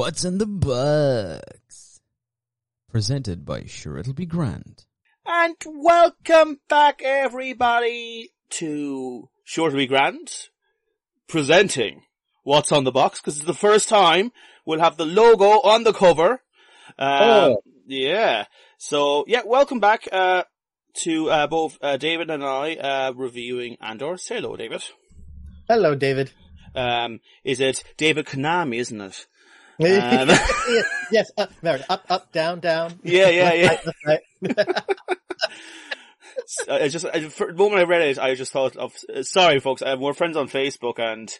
What's in the Box? Presented by Sure It'll Be Grand. And welcome back everybody to Sure to Be Grand, presenting What's on the Box, because it's the first time we'll have the logo on the cover. Um, Oh. Yeah. So, yeah, welcome back, uh, to, uh, both, uh, David and I, uh, reviewing Andor. Say hello, David. Hello, David. Um, is it David Konami, isn't it? Um, yes, up, up, up, down, down. Yeah, yeah, yeah. Right, right. I just, I, for the moment I read it, I just thought of, uh, sorry folks, uh, we're friends on Facebook and,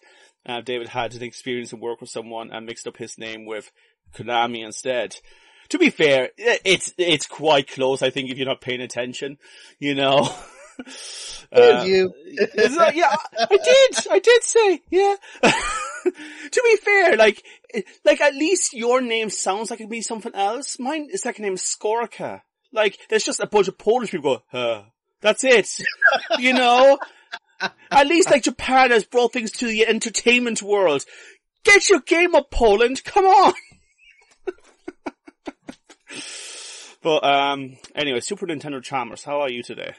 uh, David had an experience and work with someone and mixed up his name with Konami instead. To be fair, it's, it's quite close, I think, if you're not paying attention, you know. Did you? Like, yeah, I I did. I did say, yeah. to be fair, like, like at least your name sounds like it'd be something else. Mine is second name is Skorka. Like, there's just a bunch of Polish people go, huh. That's it. you know? At least like Japan has brought things to the entertainment world. Get your game up, Poland. Come on. but, um, anyway, Super Nintendo Chalmers, how are you today?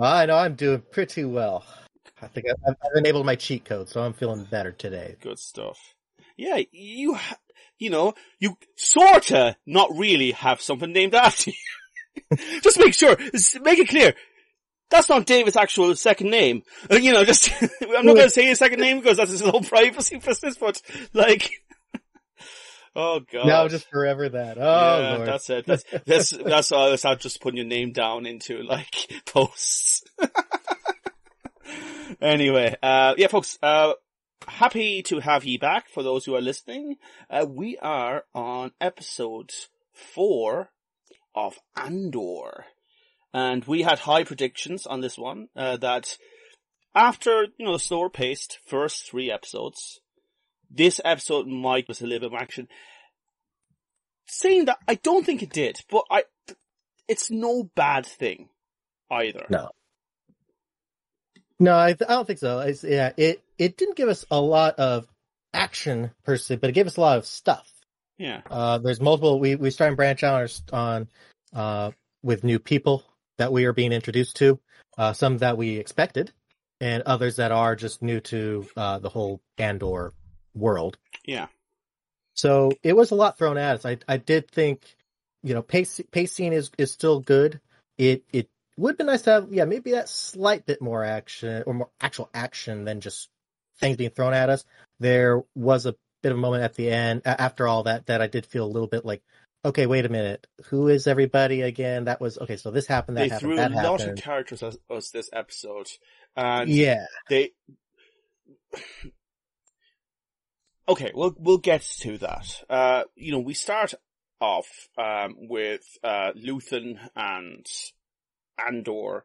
I know I'm doing pretty well. I think I've, I've enabled my cheat code, so I'm feeling better today. Good stuff. Yeah, you, you know, you sorta, not really have something named after you. just make sure, make it clear. That's not David's actual second name. Uh, you know, just, I'm not gonna say his second name because that's his own privacy business, but like, oh god. Now just forever that. Oh yeah, lord. that's it. That's, that's, that's all. It's not just putting your name down into like posts. anyway, uh, yeah, folks, uh, happy to have you back for those who are listening. Uh, we are on episode four of Andor. And we had high predictions on this one, uh, that after, you know, the slower paced first three episodes, this episode might was a little bit more action. Saying that, I don't think it did, but I, it's no bad thing either. No. No, I, th- I don't think so. It's, yeah, it it didn't give us a lot of action per se, but it gave us a lot of stuff. Yeah. Uh, there's multiple. We we start and branch out on uh, with new people that we are being introduced to. Uh, some that we expected, and others that are just new to uh, the whole Andor world. Yeah. So it was a lot thrown at us. I I did think, you know, pace, pacing is is still good. It it would be nice to have, yeah, maybe that slight bit more action or more actual action than just things being thrown at us. There was a bit of a moment at the end after all that that I did feel a little bit like, okay, wait a minute, who is everybody again? That was okay. So this happened. That They happened. threw That a lot of characters as, as this episode. And Yeah, they, okay, we'll, we'll get to that. Uh, you know, we start off, um, with, uh, Luthen and Andor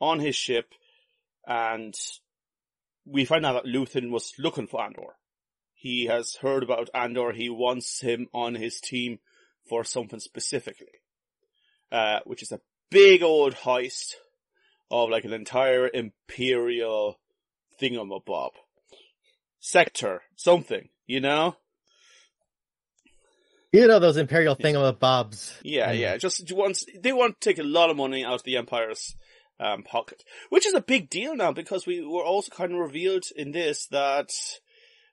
on his ship and we find out that Luthen was looking for Andor. He has heard about Andor. He wants him on his team for something specifically. Uh, which is a big old heist of like an entire imperial thingamabob. Sector, something, you know? you know those imperial thingamabobs. Yeah, Mm. yeah. Yeah. Just once they want to take a lot of money out of the Empire's um, pocket, which is a big deal now because we were also kind of revealed in this that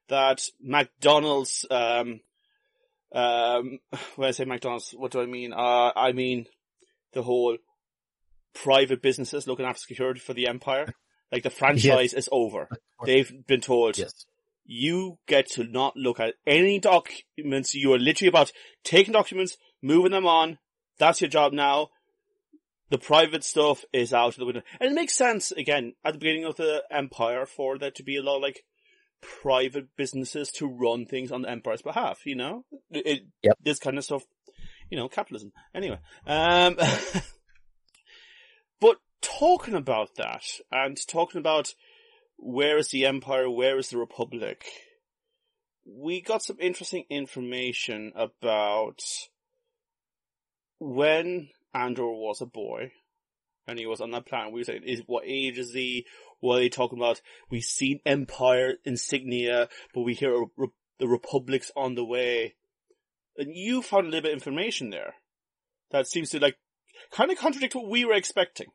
that McDonald's, um, um, when I say McDonald's, what do I mean? Uh, I mean the whole private businesses looking after security for the Empire. Like the franchise is over. They've been told Yes. You get to not look at any documents. You are literally about taking documents, moving them on. That's your job now. The private stuff is out of the window. And it makes sense, again, at the beginning of the Empire for there to be a lot of like private businesses to run things on the Empire's behalf, you know? It, Yep. This kind of stuff, you know, capitalism. Anyway, um, but talking about that and talking about where is the Empire, where is the Republic, we got some interesting information about when Andor was a boy and he was on that planet. We were saying, is what age is he? What are they talking about? We've seen Empire insignia, but we hear a, re- the Republic's on the way. And you found a little bit of information there that seems to like kind of contradict what we were expecting.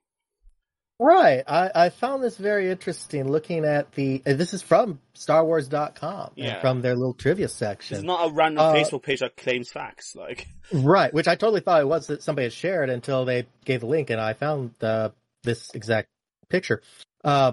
Right. I, I found this very interesting looking at the, uh, this is from StarWars.com Yeah. from their little trivia section. It's not a random Uh, Facebook page that claims facts. Like, Right. Which I totally thought it was that somebody had shared until they gave the link and I found uh, this exact picture. Uh,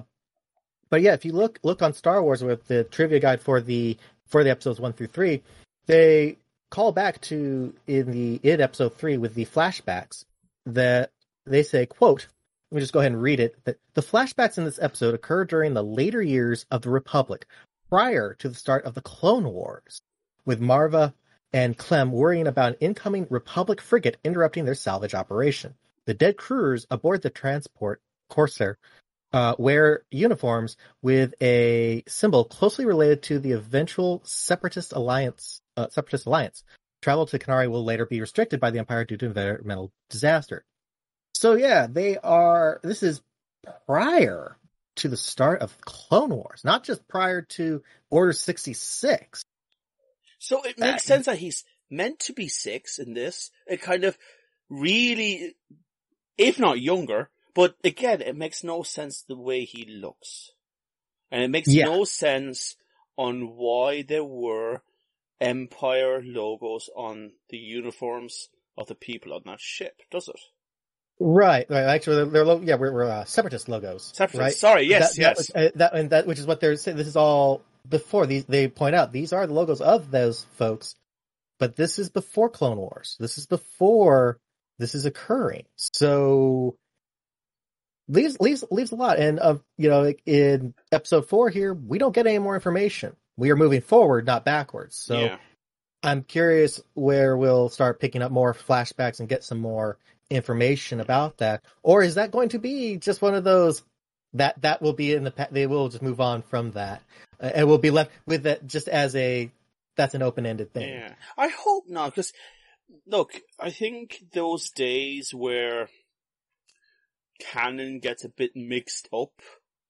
but yeah, if you look, look on Star Wars with the trivia guide for the, for the episodes one through three, they call back to in the, in episode three with the flashbacks that they say, quote, let me just go ahead and read it. That the flashbacks in this episode occur during the later years of the Republic, prior to the start of the Clone Wars, with Maarva and Clem worrying about an incoming Republic frigate interrupting their salvage operation. The dead crewers aboard the transport Corsair uh, wear uniforms with a symbol closely related to the eventual Separatist Alliance. Uh, Separatist Alliance. Travel to Kenari will later be restricted by the Empire due to environmental disaster. So yeah, they are. This is prior to the start of Clone Wars, not just prior to Order sixty six. so it makes Uh, sense that he's meant to be six in this. It kind of really, if not younger, but again, it makes no sense the way he looks. And it makes Yeah. no sense on why there were Empire logos on the uniforms of the people on that ship, does it? Right, right. Actually, they're, they're yeah, we're, we're uh, separatist logos. Separatist, right? sorry, yes, that, yes. That, was, uh, that and that which is what they're saying. This is all before these. They point out these are the logos of those folks, but this is before Clone Wars. This is before this is occurring. So leaves leaves leaves a lot. And of you know, in episode four here, we don't get any more information. We are moving forward, not backwards. So. yeah. I'm curious where we'll start picking up more flashbacks and get some more information about that. Or is that going to be just one of those that that will be in the they will just move on from that uh, and we'll be left with that just as a that's an open ended thing. Yeah, I hope not. Because look, I think those days where canon gets a bit mixed up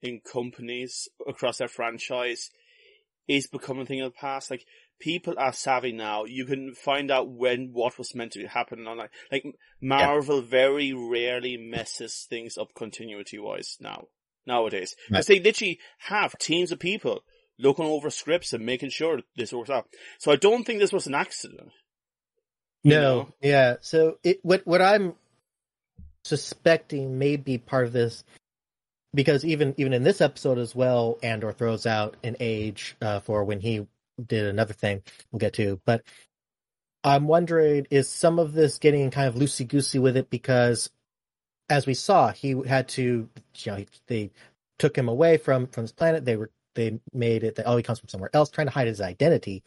in companies across their franchise is becoming a thing of the past. Like people are savvy now. You can find out when what was meant to happen on like Marvel very rarely messes things up continuity wise now nowadays because they literally have teams of people looking over scripts and making sure this works out. So I don't think this was an accident. No, know? yeah. So it what what I'm suspecting may be part of this because even even in this episode as well, Andor throws out an age uh, for when he did another thing we'll get to, but I'm wondering is some of this getting kind of loosey goosey with it because as we saw, he had to you know he, they took him away from from his planet. They were they made it that oh he comes from somewhere else, trying to hide his identity.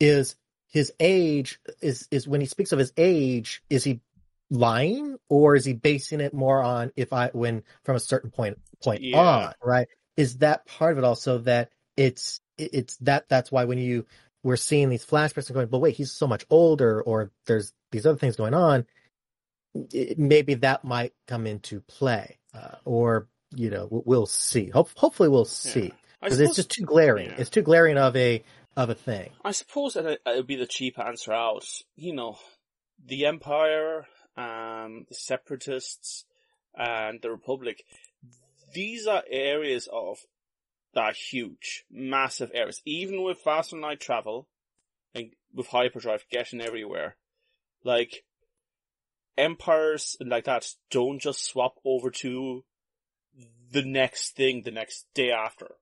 Is his age is is when he speaks of his age is he lying or is he basing it more on if i when from a certain point point Yeah. on right is that part of it also that it's it- it's that that's why when you we're seeing these flashbacks and going but wait he's so much older or there's these other things going on it, maybe that might come into play uh, or you know we'll, see Hope, hopefully we'll see because it's just too glaring yeah. it's too glaring of a of a thing I suppose that it would be the cheap answer out. You know, the Empire, um, the Separatists, and the Republic. These are areas of that are huge, massive areas. Even with faster light travel and with hyperdrive getting everywhere, like empires like that don't just swap over to the next thing the next day after.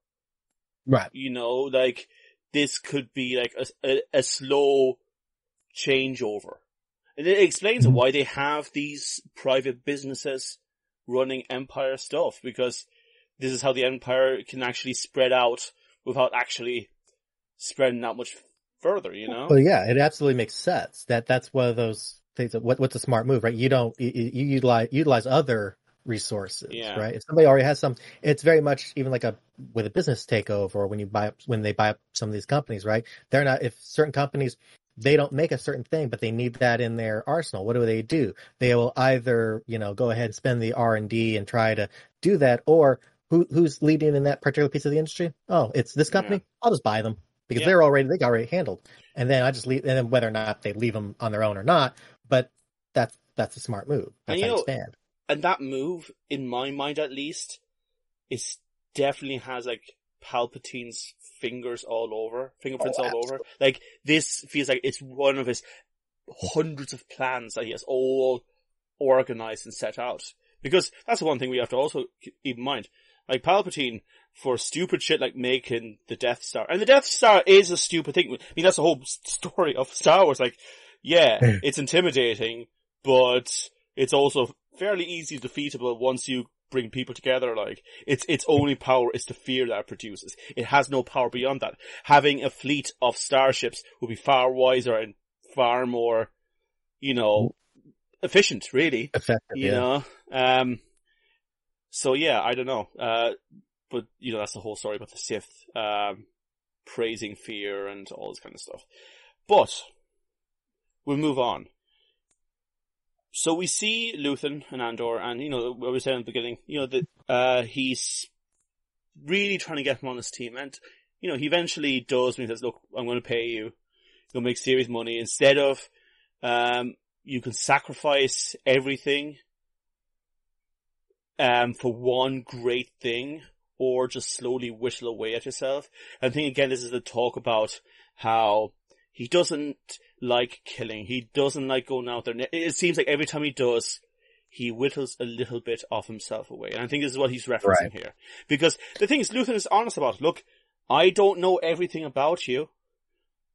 right You know, like this could be like a, a, a slow changeover. And it explains Mhm. why they have these private businesses running empire stuff because this is how the empire can actually spread out without actually spreading that much further, you know? Well, yeah, it absolutely makes sense. That that's one of those things. That, what what's a smart move, right? You don't you, you utilize utilize other resources, Yeah. right? If somebody already has some, it's very much even like a with a business takeover or when you buy up when they buy up some of these companies, right? They're not if certain companies they don't make a certain thing, but they need that in their arsenal. What do they do? They will either, you know, go ahead and spend the R and D and try to do that, or who who's leading in that particular piece of the industry? Oh, it's this company. Yeah. I'll just buy them because Yeah. they're already they got already handled, and then I just leave. And then whether or not they leave them on their own or not, but that's that's a smart move. That's how you know, and that move, in my mind at least, is definitely has like Palpatine's fingers all over, fingerprints Oh, all over. Like this feels like it's one of his hundreds of plans that he has all organized and set out. Because that's the one thing we have to also keep in mind. Like Palpatine, for stupid shit like making the Death Star, and the Death Star is a stupid thing. I mean, that's the whole story of Star Wars. Like, yeah, it's intimidating, but it's also fairly easy defeatable once you bring people together. Like, its its only power is the fear that it produces. It has no power beyond that. Having a fleet of starships would be far wiser and far more, you know, efficient. Really, Effective. you yeah. know. Um. So yeah, I don't know. Uh, but you know that's the whole story about the Sith um, praising fear and all this kind of stuff. But we'll move on. So we see Luthen and Andor, and you know what we saying in the beginning. You know that uh, he's really trying to get him on his team, and you know he eventually does when he says, "Look, I'm going to pay you. You'll make serious money instead of um, you can sacrifice everything um, for one great thing, or just slowly whittle away at yourself. And I think again, this is the talk about how he doesn't like killing. He doesn't like going out there. It seems like every time he does, he whittles a little bit of himself away. And I think this is what he's referencing Right. here. Because the thing is, Luthen is honest about it. Look, I don't know everything about you,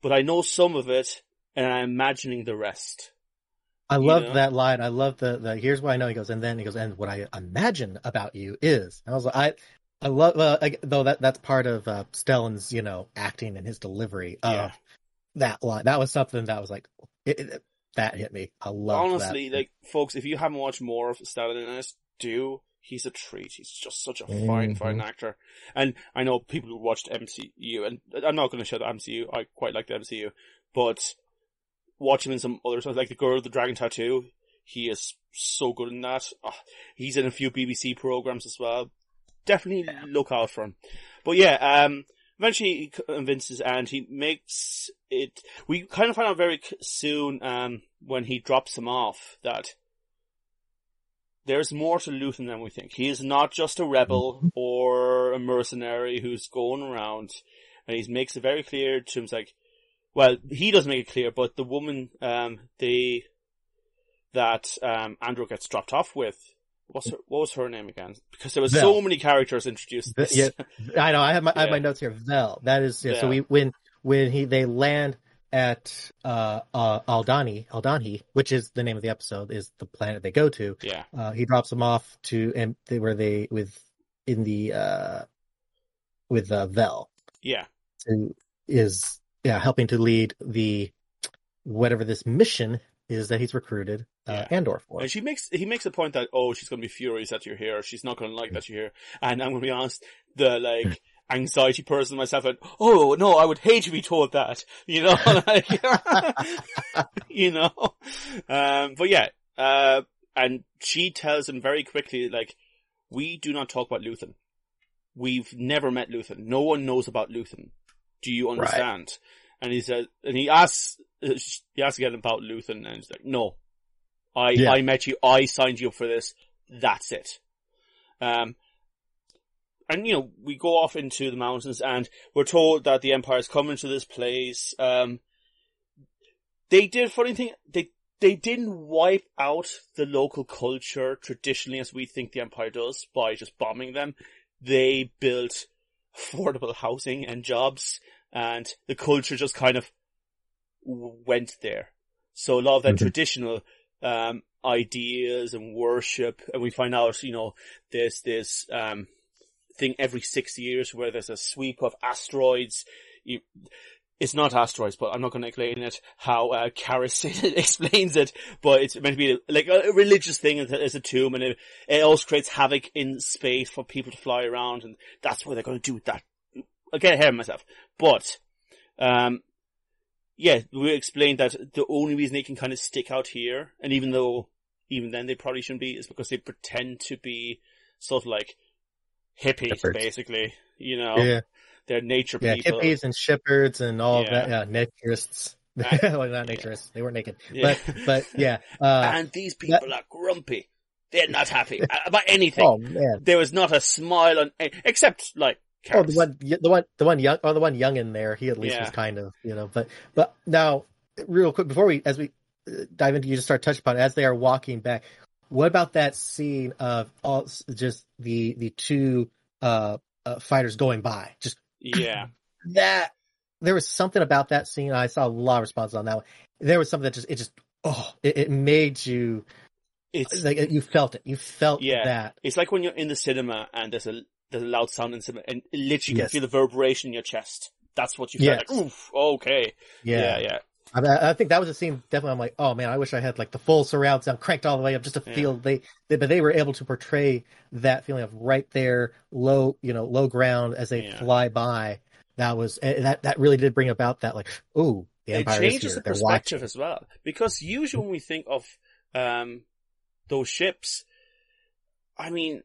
but I know some of it, and I'm imagining the rest. I you love know? that line. I love the, the here's what I know. He goes, and then he goes, and what I imagine about you is. I was like, I, I love, uh, I, though that that's part of uh, Stellan's, you know, acting and his delivery of Yeah. that line. That was something that was like, it, it- that hit me. I love Honestly, that. like folks, if you haven't watched more of Stellan Innes, do. He's a treat. He's just such a fine, Mhm. fine actor. And I know people who watched MCU, and I'm not going to show the MCU. I quite like the MCU, but watch him in some other stuff, like the Girl with the Dragon Tattoo. He is so good in that. Ah, he's in a few BBC programs as well. Definitely look out for him. But yeah, um, eventually he convinces and he makes it, we kind of find out very soon, um, when he drops him off that there's more to Luthen than we think. He is not just a rebel or a mercenary who's going around and he makes it very clear to him, like, well, he doesn't make it clear, but the woman, um, they, that, um, Andor gets dropped off with, what's her, what was her name again? Because there was so many characters introduced. Ve- This. yeah. I know. I have my I have my notes here. Vel. That is. Yeah, So we when when he they land at uh uh Aldhani Aldhani, which is the name of the episode, is the planet they go to. yeah. Uh, he drops them off to and they where they with in the uh with uh, Vel Yeah. who is yeah helping to lead the whatever this mission is that he's recruited uh, Yeah. Andor for. And she makes he makes a point that oh she's going to be furious that you're here. She's not going to like that you're here. And I'm going to be honest, the like anxiety person myself, went, oh no, I would hate to be told that. You know, like, you know. Um, but yeah, uh, and she tells him very quickly like, we do not talk about Luthen. We've never met Luthen. No one knows about Luthen. Do you Right. understand? And he says, and he asks, he asks again about Luthen, and he's like, no, I, Yeah. I met you, I signed you up for this, that's it. Um, and you know, we go off into the mountains and we're told that the Empire's coming to this place. Um, they did a funny thing, they, they didn't wipe out the local culture traditionally as we think the Empire does by just bombing them. They built affordable housing and jobs and the culture just kind of went there. So a lot of that Mhm. traditional, um, ideas and worship, and we find out, you know, there's this, um, thing every six years where there's a sweep of asteroids. You, it's not asteroids, but I'm not going to explain it how uh, Karis explains it. But it's meant to be like a, religious thing. It's a tomb, and it, it also creates havoc in space for people to fly around, and that's what they're going to do with that. I get ahead of myself, but um, yeah, we explained that the only reason they can kind of stick out here, and even though even then they probably shouldn't be, is because they pretend to be sort of like hippies, Shepherds. basically. You know, Yeah, they're nature yeah, people. hippies and shepherds and all Yeah. that. Yeah, naturists. Uh, well, not yeah. naturists. They weren't naked. Yeah. But but yeah. Uh, and these people are grumpy. They're not happy about anything. oh man. There was not a smile on, except like, Oh, the one, the one, the one young, or the one young in there. He at least Yeah. was kind of, you know. But, but now, real quick before we, as we uh, dive into, you just start touching upon it, as they are walking back. What about that scene of all just the the two uh, uh fighters going by? Just yeah, that there was something about that scene. I saw a lot of responses on that one. There was something that just it just oh it, it made you it's like you felt it. You felt Yeah. that. it's like when you're in the cinema and there's a there's a loud sound in the cinema, and literally you Yes. can feel the vibration in your chest. That's what you feel Yes. like. Oof, okay, yeah, yeah. I, I think that was a scene. Definitely, I'm like, oh man, I wish I had like the full surround sound cranked all the way up just to Yeah. feel they, they. But they were able to portray that feeling of right there, low, you know, low ground as they Yeah. fly by. That was eh, that. That really did bring about that like, ooh, the it empire is changes here. the They're perspective watching. as well. Because usually when we think of um, those ships, I mean,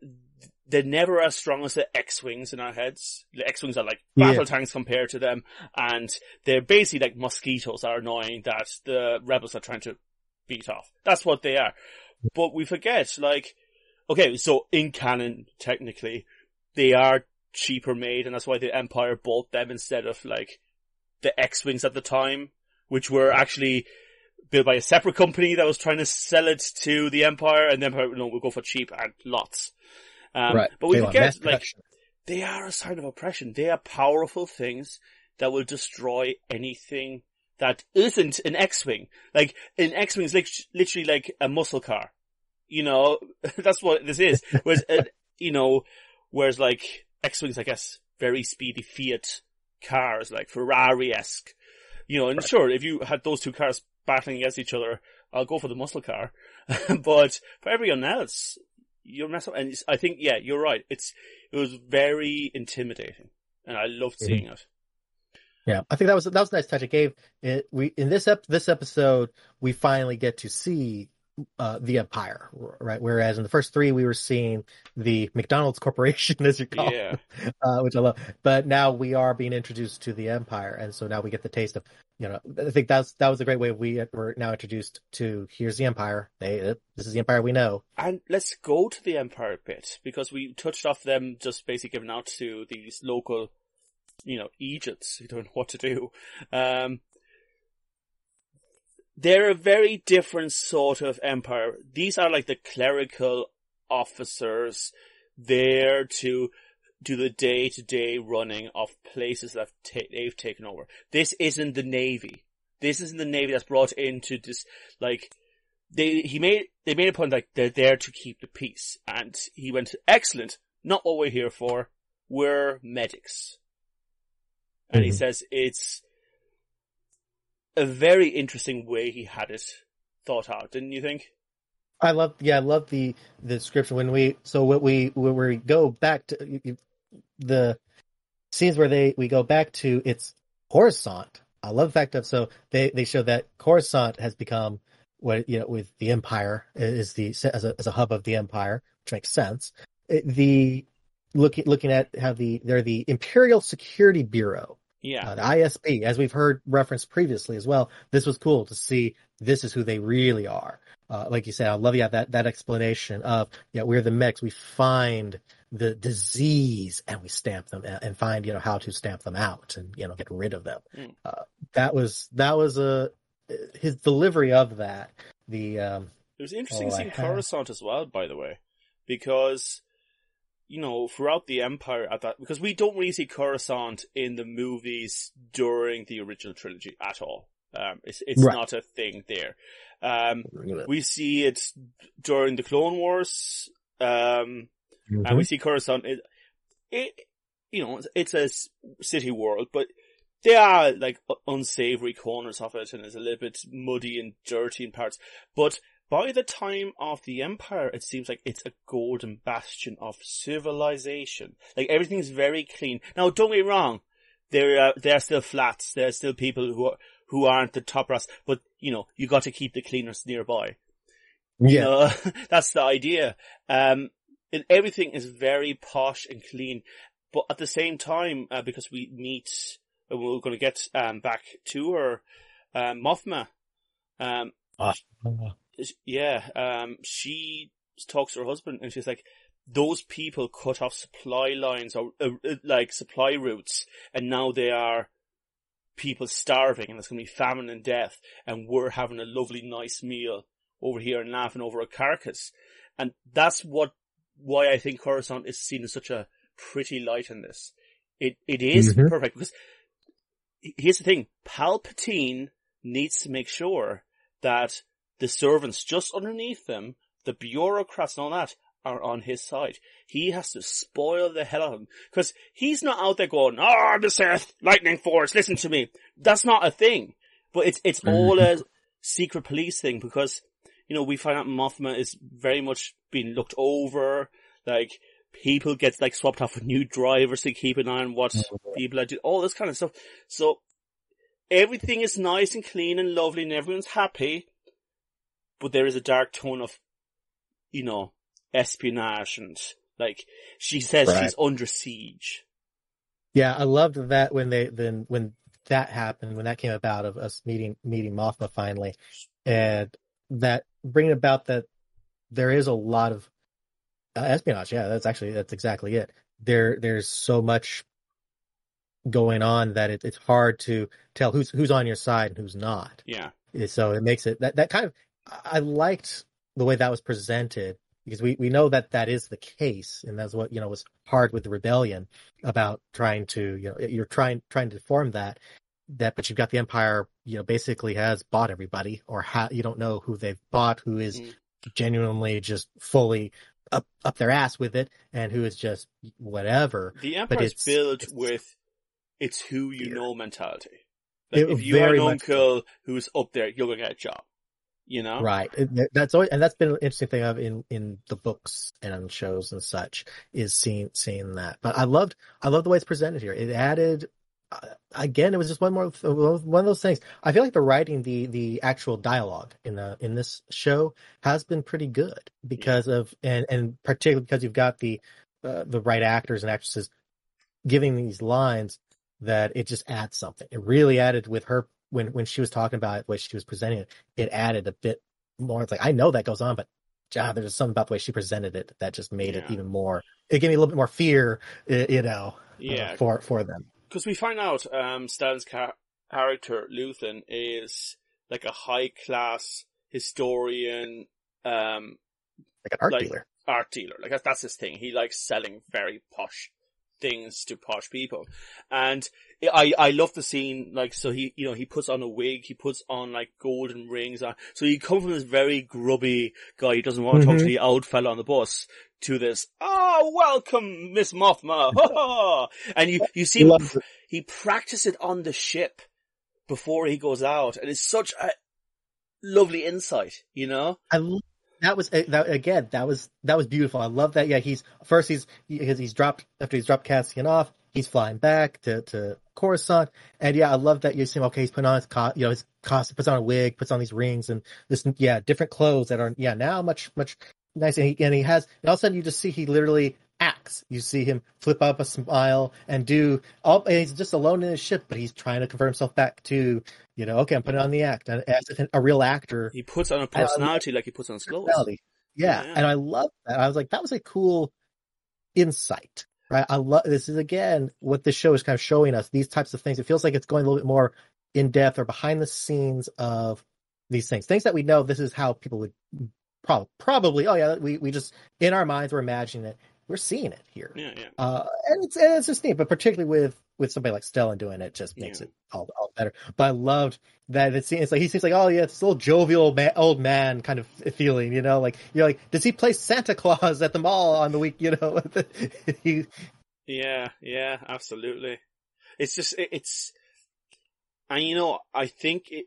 they're never as strong as the X-wings in our heads. The X-wings are like Yeah. battle tanks compared to them, and they're basically like mosquitoes that are annoying that the rebels are trying to beat off. That's what they are. But we forget, like, okay, so in canon, technically, they are cheaper made, and that's why the Empire bought them instead of like the X-wings at the time, which were actually built by a separate company that was trying to sell it to the Empire, and the Empire, no, we'll go for cheap and lots. Um, right, But we They forget, like, production. they are a sign of oppression. They are powerful things that will destroy anything that isn't an X-Wing. Like, an X-Wing is lit- literally like a muscle car. You know, that's what this is. Whereas, uh, you know, whereas like, X-Wings, I guess, very speedy Fiat cars, like Ferrari-esque. You know, and sure, if you had those two cars battling against each other, I'll go for the muscle car. but for everyone else, you're mess up. And I think, yeah, you're right. It's, it was very intimidating. And I loved Mhm. seeing it. Yeah, I think that was that was a nice touch. It gave it. We in this ep, this episode we finally get to see uh, the Empire, right? Whereas in the first three we were seeing the McDonald's Corporation, as you call, Yeah. it, uh, which I love. But now we are being introduced to the Empire, and so now we get the taste of. You know, I think that's that was a great way we were now introduced to. Here's the Empire. They this is the Empire we know. And let's go to the Empire bit, because we touched off them just basically giving out to these local, you know, Egypts who don't know what to do. Um, they're a very different sort of empire. These are like the clerical officers there to do the day-to-day running of places that ta- they've taken over. This isn't the Navy. This isn't the Navy that's brought into this, like, they, he made, they made a point like they're there to keep the peace. And he went, excellent, not what we're here for. We're medics. And he Mhm. says it's a very interesting way he had it thought out, didn't you think? I love, yeah, I love the the description when we. So what we when we go back to the scenes where they we go back to it's Coruscant. I love the fact of so they they show that Coruscant has become what you know with the Empire is the as a as a hub of the Empire, which makes sense. The looking looking at how the they're the Imperial Security Bureau Yeah. uh, the ISB, as we've heard referenced previously as well. This was cool to see. This is who they really are. Uh, like you said, I love yeah that that explanation of yeah we're the mechs. We find the disease and we stamp them and, find you know how to stamp them out and you know get rid of them. Mm. Uh, that was that was a his delivery of that. The um, It was interesting Oh, seeing. Coruscant as well, by the way, because you know throughout the Empire at that because we don't really see Coruscant in the movies during the original trilogy at all. Um, it's it's Right. not a thing there. Um, we see it during the Clone Wars, um, Mm-hmm. and we see Coruscant. It, it you know, it's, a city world, but there are like unsavory corners of it, and it's a little bit muddy and dirty in parts. But by the time of the Empire, it seems like it's a golden bastion of civilization. Like everything's very clean. Now, don't get me wrong. There are, there are still flats. There are still people who are, who aren't the top brass, but you know, you got to keep the cleaners nearby. You Yeah. know, that's the idea. Um, and everything is very posh and clean, but at the same time, uh, because we meet, and we're going to get um, back to her, um, Mothma. Um, Ah. Yeah, um, she talks to her husband, and she's like, "Those people cut off supply lines or uh, uh, like supply routes, and now they are." People starving and it's going to be famine and death and we're having a lovely nice meal over here and laughing over a carcass. And that's what, why I think Coruscant is seen as such a pretty light in this. It, it is Mhm. perfect because here's the thing. Palpatine needs to make sure that the servants just underneath them, the bureaucrats and all that, are on his side. He has to spoil the hell out of them. Cause he's not out there going, oh, the Sith, lightning force, listen to me. That's not a thing. But it's, it's mm-hmm. all a secret police thing because, you know, we find out Mothma is very much being looked over. Like, people get like swapped off with new drivers to keep an eye on what mm-hmm. people are doing, all this kind of stuff. So, everything is nice and clean and lovely and everyone's happy, but there is a dark tone of, you know, espionage and like, she says Right. she's under siege. Yeah, I loved that when they then when that happened, when that came about of us meeting meeting Mothma finally, and that bringing about that there is a lot of uh, espionage. Yeah, that's actually that's exactly it. There there's so much going on that it, it's hard to tell who's who's on your side and who's not. Yeah. So it makes it that that kind of I liked the way that was presented because we, we know that that is the case and that's what you know was hard with the rebellion about trying to you know you're trying trying to form that that but you've got the empire you know basically has bought everybody or ha- you don't know who they've bought who is Mm. genuinely just fully up up their ass with it and who is just whatever The Empire is built with it's who you Yeah. know mentality. Like, It if you are an uncle who's up there, you're gonna get a job. You know? Right. That's always, and that's been an interesting thing of in, in the books and shows and such is seeing, seeing that. But I loved, I love the way it's presented here. It added, uh, again, it was just one more, one of those things. I feel like the writing, the, the actual dialogue in the, in this show has been pretty good because of, and, and particularly because you've got the, uh, the right actors and actresses giving these lines that it just adds something. It really added with her when when she was talking about it, the way she was presenting it. It added a bit more. It's like I know that goes on, but God, there's something about the way she presented it that just made it even more. It gave me a little bit more fear, uh, you know, uh, Yeah. for for them. Because we find out, um, Stan's ca- character, Luthen, is like a high class historian, um, Like an art Like- dealer. art dealer. Like that's, that's his thing. He likes selling very posh things to posh people. And I, I love the scene, like, so he, you know, he puts on a wig, he puts on like golden rings on. So he come from this very grubby guy who doesn't want to talk to Mhm. the old fella on the bus to this, oh, welcome, Miss Mothma. Ha, ha." and you, you see pr- he practices it on the ship before he goes out. And it's such a lovely insight, you know? I l- that was uh, that again. That was that was beautiful. I love that. Yeah, he's first he's because he's dropped after he's dropped Cassian off. He's flying back to to Coruscant, and yeah, I love that you see him. Okay, he's putting on his co- you know his costume, puts on a wig, puts on these rings, and this yeah different clothes that are yeah now much much nice. And he and he has and all of a sudden you just see he literally acts. You see him flip up a smile and do all. And he's just alone in his ship, but he's trying to convert himself back to you know okay, I'm putting on the act and as if a real actor He puts on a personality like he puts on his clothes. Yeah. Yeah. and I love that. I was like, that was a cool insight, right? I love this is again what this show is kind of showing us these types of things. It feels like it's going a little bit more in depth or behind the scenes of these things, things that we know this is how people would probably probably. Oh yeah, we we just in our minds we're imagining it. We're seeing it here. Yeah, yeah. Uh, and it's and it's just neat, but particularly with with somebody like Stellan doing it, just makes Yeah. it all, all better. But I loved that it seems like he seems like oh yeah, it's this little jovial old man, old man kind of feeling, you know, like you're like, does he play Santa Claus at the mall on the week? You know, he, Yeah, yeah, absolutely. It's just, it, it's, and you know, I think it,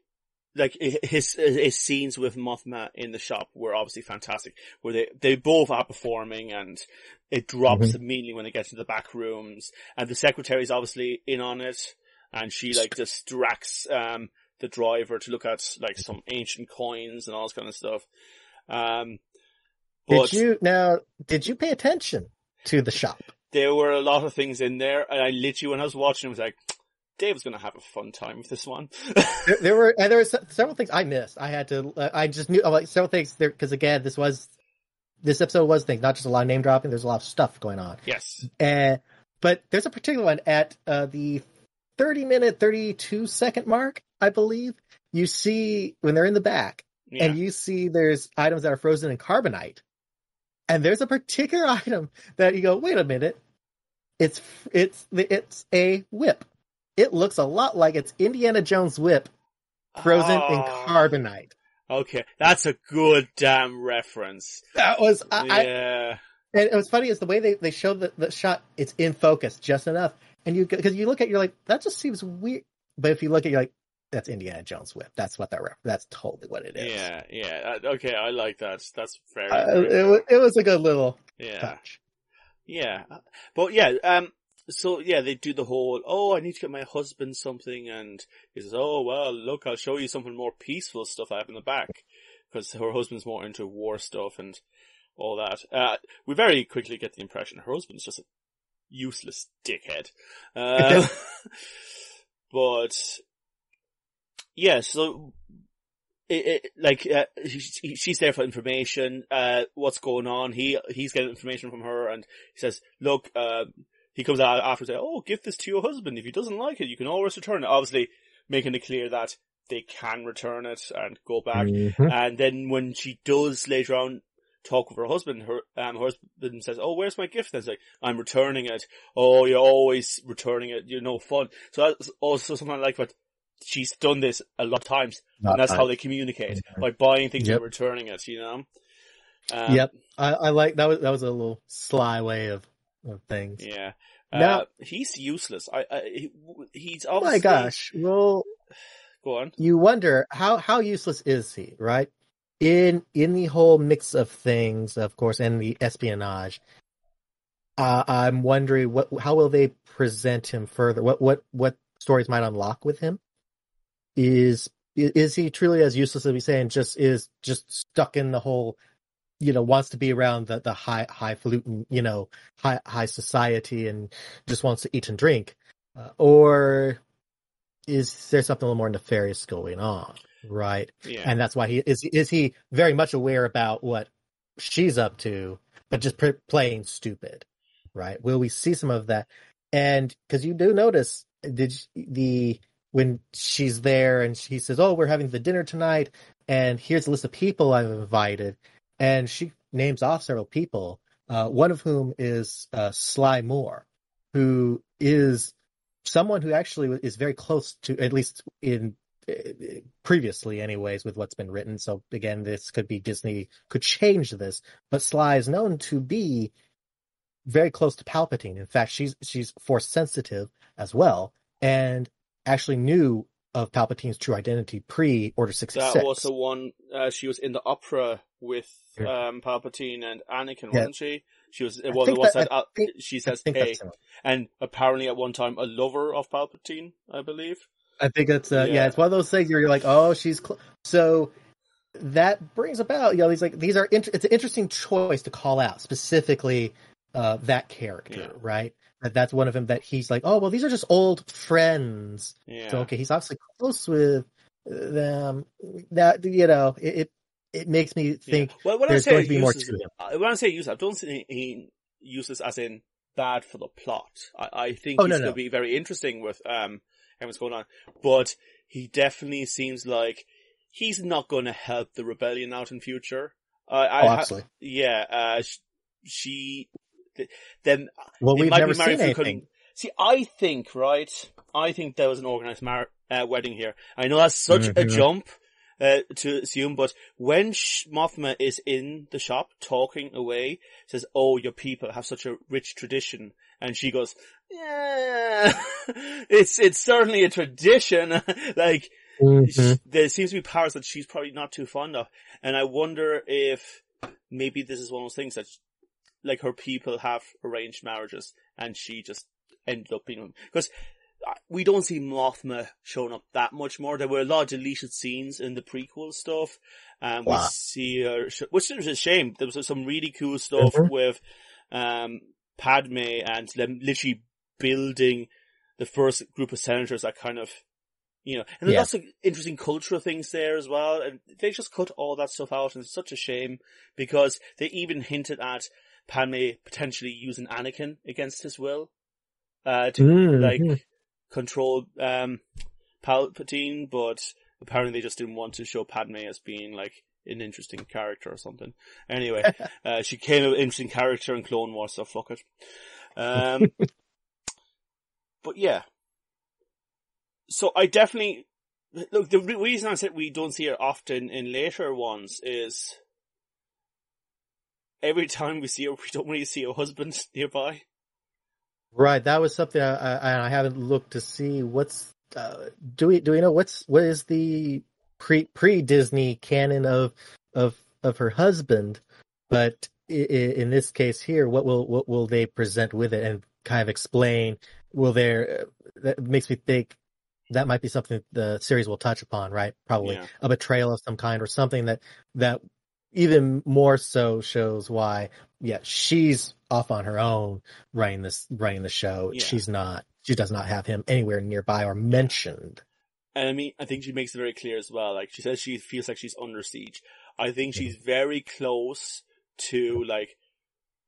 like his, his scenes with Mothma in the shop were obviously fantastic, where they, they both are performing and it drops immediately when they get to the back rooms and the secretary's obviously in on it and she like distracts, um, the driver to look at like some ancient coins and all this kind of stuff. Um, but Did you now? Did you pay attention to the shop? there were a lot of things in there, and I literally, when I was watching, I was like, Dave's gonna have a fun time with this one. there, there were and there were several things I missed. I had to. Uh, I just knew uh, like several things there because again, this was this episode was things not just a lot of name dropping. There's a lot of stuff going on. yes. Uh, but there's a particular one at uh, the 30 minute, 32 second mark, I believe. You see when they're in the back, Yeah. and you see there's items that are frozen in carbonite, and there's a particular item that you go, wait a minute, it's it's it's a whip. It looks a lot like it's Indiana Jones whip frozen in Oh, carbonite. Okay, that's a good damn reference. That was I, I yeah. and it was funny is the way they they showed the, the shot. It's in focus just enough, and you because you look at it, you're like that just seems weird. But if you look at it, you're like that's Indiana Jones whip. That's what that ref- that's totally what it is. Yeah, yeah. Okay, I like that. That's very, Uh, it, was, it was a good little yeah, touch. yeah. But yeah, um, so yeah, they do the whole, oh, I need to get my husband something, and he says, oh, well, look, I'll show you something more peaceful stuff I have in the back, because her husband's more into war stuff and all that. Uh, we very quickly get the impression her husband's just a useless dickhead. Uh, but, yeah, so it, it, like uh, she, she's there for information. Uh, what's going on? He he's getting information from her, and he says, "Look." Uh, he comes out after and says, "Oh, give this to your husband. If he doesn't like it, you can always return it." Obviously, making it clear that they can return it and go back. Mhm. And then when she does later on talk with her husband, her um, her husband says, "Oh, where's my gift?" And it's like, "I'm returning it." Oh, you're always returning it. You're no fun. So that's also something I like, but she's done this a lot of times, and that's how they communicate by buying things Yep. and returning it. You know. Um, Yep, I, I like that was that was a little sly way of, of things. Yeah. Now- uh, he's useless. I, I he, he's Oh obviously. my gosh! Well, Go on. you wonder how how useless is he, right? In in the whole mix of things, of course, and the espionage. Uh, I'm wondering what how will they present him further? What what what stories might unlock with him? Is is he truly as useless as we say, and just is just stuck in the whole, you know, wants to be around the the high highfalutin, you know, high high society, and just wants to eat and drink, uh, or is there something a little more nefarious going on, right? Yeah. And that's why he is is he very much aware about what she's up to, but just p- playing stupid, right? Will we see some of that? And because you do notice, did the when she's there and she says, "Oh, we're having the dinner tonight, and here's a list of people I've invited," and she names off several people, uh, one of whom is uh, Sly Moore, who is someone who actually is very close to, at least in uh, previously, anyways, with what's been written. So again, this could be Disney could change this, but Sly is known to be very close to Palpatine. In fact, she's she's force sensitive as well, and actually knew of Palpatine's true identity pre Order sixty six. That was the one, uh, she was in the opera with, um, Palpatine and Anakin, Yeah. wasn't she? She was, one the ones that- that, uh, think- she says, hey, and apparently at one time a lover of Palpatine, I believe. I think it's uh, yeah. Yeah. it's one of those things where you're like, oh, she's cl-. so that brings about you know these like these are int- it's an interesting choice to call out specifically uh that character, Yeah. right? That that's one of them that he's like, oh well, these are just old friends. Yeah. So okay, he's obviously close with them. That you know, it it, it makes me think Yeah. Well, when I there's say going to be more to him. uh, when I say useless, I don't say he useless as in bad for the plot. I, I think Oh, he's no, going to be very interesting with um what's going on, but he definitely seems like he's not going to help the rebellion out in future. I, I Oh, ha- absolutely. yeah, uh, sh- she, th- then Well, we've might never be married seen anything. See, I think, right, I think there was an organized mar- uh, wedding here. I know that's such a Mhm. jump, uh, to assume, but when Sh- Mothma is in the shop talking away, says, oh, your people have such a rich tradition, and she goes, yeah, it's, it's certainly a tradition, like, Mhm. sh- there seems to be powers that she's probably not too fond of. And I wonder if maybe this is one of those things that, like, her people have arranged marriages and she just ended up being, because we don't see Mothma showing up that much more. There were a lot of deleted scenes in the prequel stuff. Um, Wow. we see her, which is a shame. There was some really cool stuff Mhm. with, um, Padme and them literally building the first group of senators that kind of, you know, and there's Yeah. lots of interesting cultural things there as well. And they just cut all that stuff out and it's such a shame because they even hinted at Padme potentially using Anakin against his will, uh, to Mhm. like control um Palpatine, but apparently they just didn't want to show Padme as being like an interesting character or something. Anyway, uh, she came an interesting character in Clone Wars, so fuck it. Um, but yeah. So I definitely look. The re- reason I said we don't see her often in later ones is every time we see her, we don't really see her husband nearby. Right, that was something I, I, I haven't looked to see. What's uh, do we do we know what's what is the pre pre Disney canon of of of her husband? But i- i- in this case here, what will what will they present with it and kind of explain? Will there that makes me think that might be something the series will touch upon, right? Probably Yeah. a betrayal of some kind or something that that even more so shows why yeah she's off on her own running this running the show Yeah. she's not she does not have him anywhere nearby or mentioned And I mean, I think she makes it very clear as well. Like she says, she feels like she's under siege. I think she's very close to like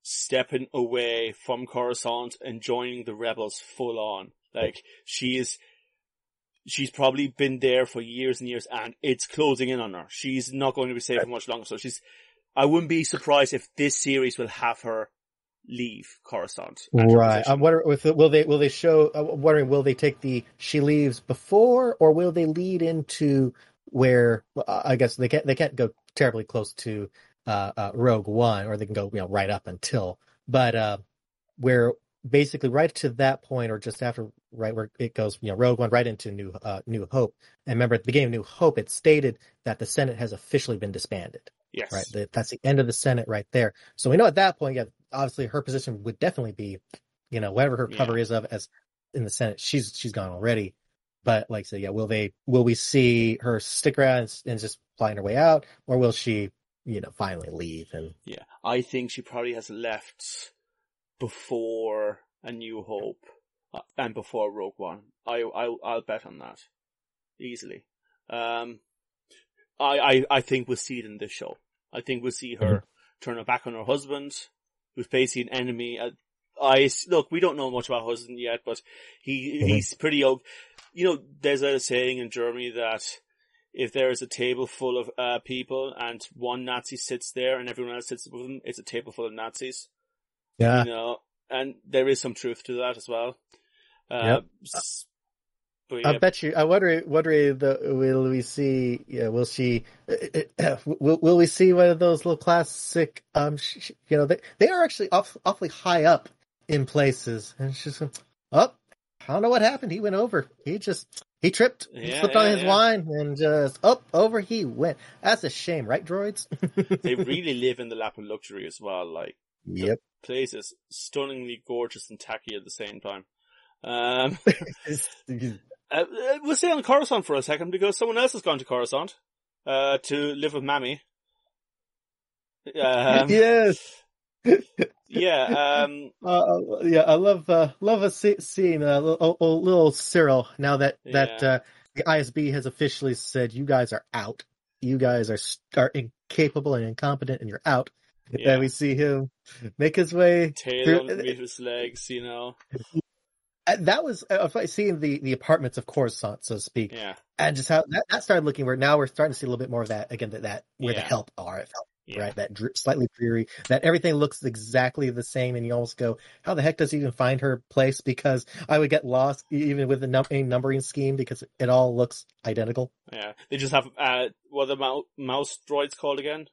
stepping away from Coruscant and joining the rebels full on. Like she is, she's probably been there for years and years, and it's closing in on her. She's not going to be safe for much longer. So she's. I wouldn't be surprised if this series will have her leave Coruscant. right. i'm wondering will they will they show i'm wondering will they take the she leaves before or will they lead into where well, i guess they can't they can't go terribly close to uh, uh rogue one or they can go you know right up until but uh where basically right to that point or just after right where it goes you know rogue one right into new uh new hope. And remember at the beginning of new hope it stated that the senate has officially been disbanded. Yes. right? That's the end of the senate right there. So we know at that point yeah obviously her position would definitely be you know whatever her cover is of as in the senate she's she's gone already but like I said, yeah will they will we see her stick around and, and just flying her way out or will she you know finally leave and Yeah, I think she probably has left before A New Hope uh, and before Rogue One. I, I I'll bet on that easily. Um, I I I think we'll see it in this show. I think we'll see her turn her back on her husband, who's basically an enemy. Uh, I look, we don't know much about husband yet, but he Mhm. he's pretty old. You know, there's a saying in Germany that if there is a table full of uh, people and one Nazi sits there and everyone else sits with them, it's a table full of Nazis. yeah You know, and there is some truth to that as well. Uh, Yep. But I yeah, bet you. I wonder. Wonder the will we see? Yeah, will she? Will Will we see one of those little classic? Um, sh- sh- you know, they they are actually off, awfully high up in places, and it's just oh, I don't know what happened. He went over. He just he tripped. He slipped yeah, on his yeah. wine and just up over he went. That's a shame, right, droids? they really live in the lap of luxury as well. Like, yep. place is stunningly gorgeous and tacky at the same time. Um, uh, uh, we'll stay on Coruscant for a second because someone else has gone to Coruscant, uh, to live with Mammy. Um, yes. yeah, um, Uh, yeah, I love uh, love a se- seeing a little, little Syril now that that Yeah. uh, the ISB has officially said you guys are out. You guys are are incapable and incompetent, and you're out. Yeah. And we see him make his way. tail Through- his legs, you know. Uh, That was uh, seeing the the apartments of Coruscant, so to speak, Yeah, and just how that, that started looking. Where now we're starting to see a little bit more of that again. That that where the help are. It felt yeah. right? That dr- slightly dreary, that everything looks exactly the same, and you almost go, "How the heck does he even find her place?" Because I would get lost even with the num- a numbering scheme because it all looks identical. Yeah, they just have uh, what are the mou- mouse droids called again?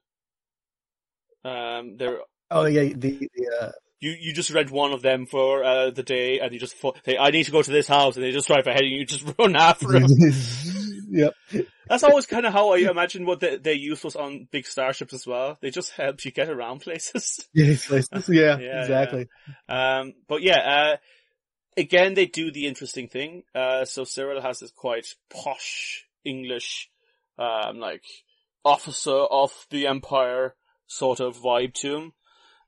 Um, they're Oh yeah, the, the uh, you you just rent one of them for uh, the day, and you just fo- say, "I need to go to this house," and they just drive ahead, and you just run after them. yep. That's always kind of how I imagine what they, they use was on big starships as well. They just help you get around places. Yes, yes, yeah, Yeah, exactly. Um, but yeah, uh, again, they do the interesting thing. Uh, so Syril has this quite posh English, um, like officer of the empire sort of vibe to him.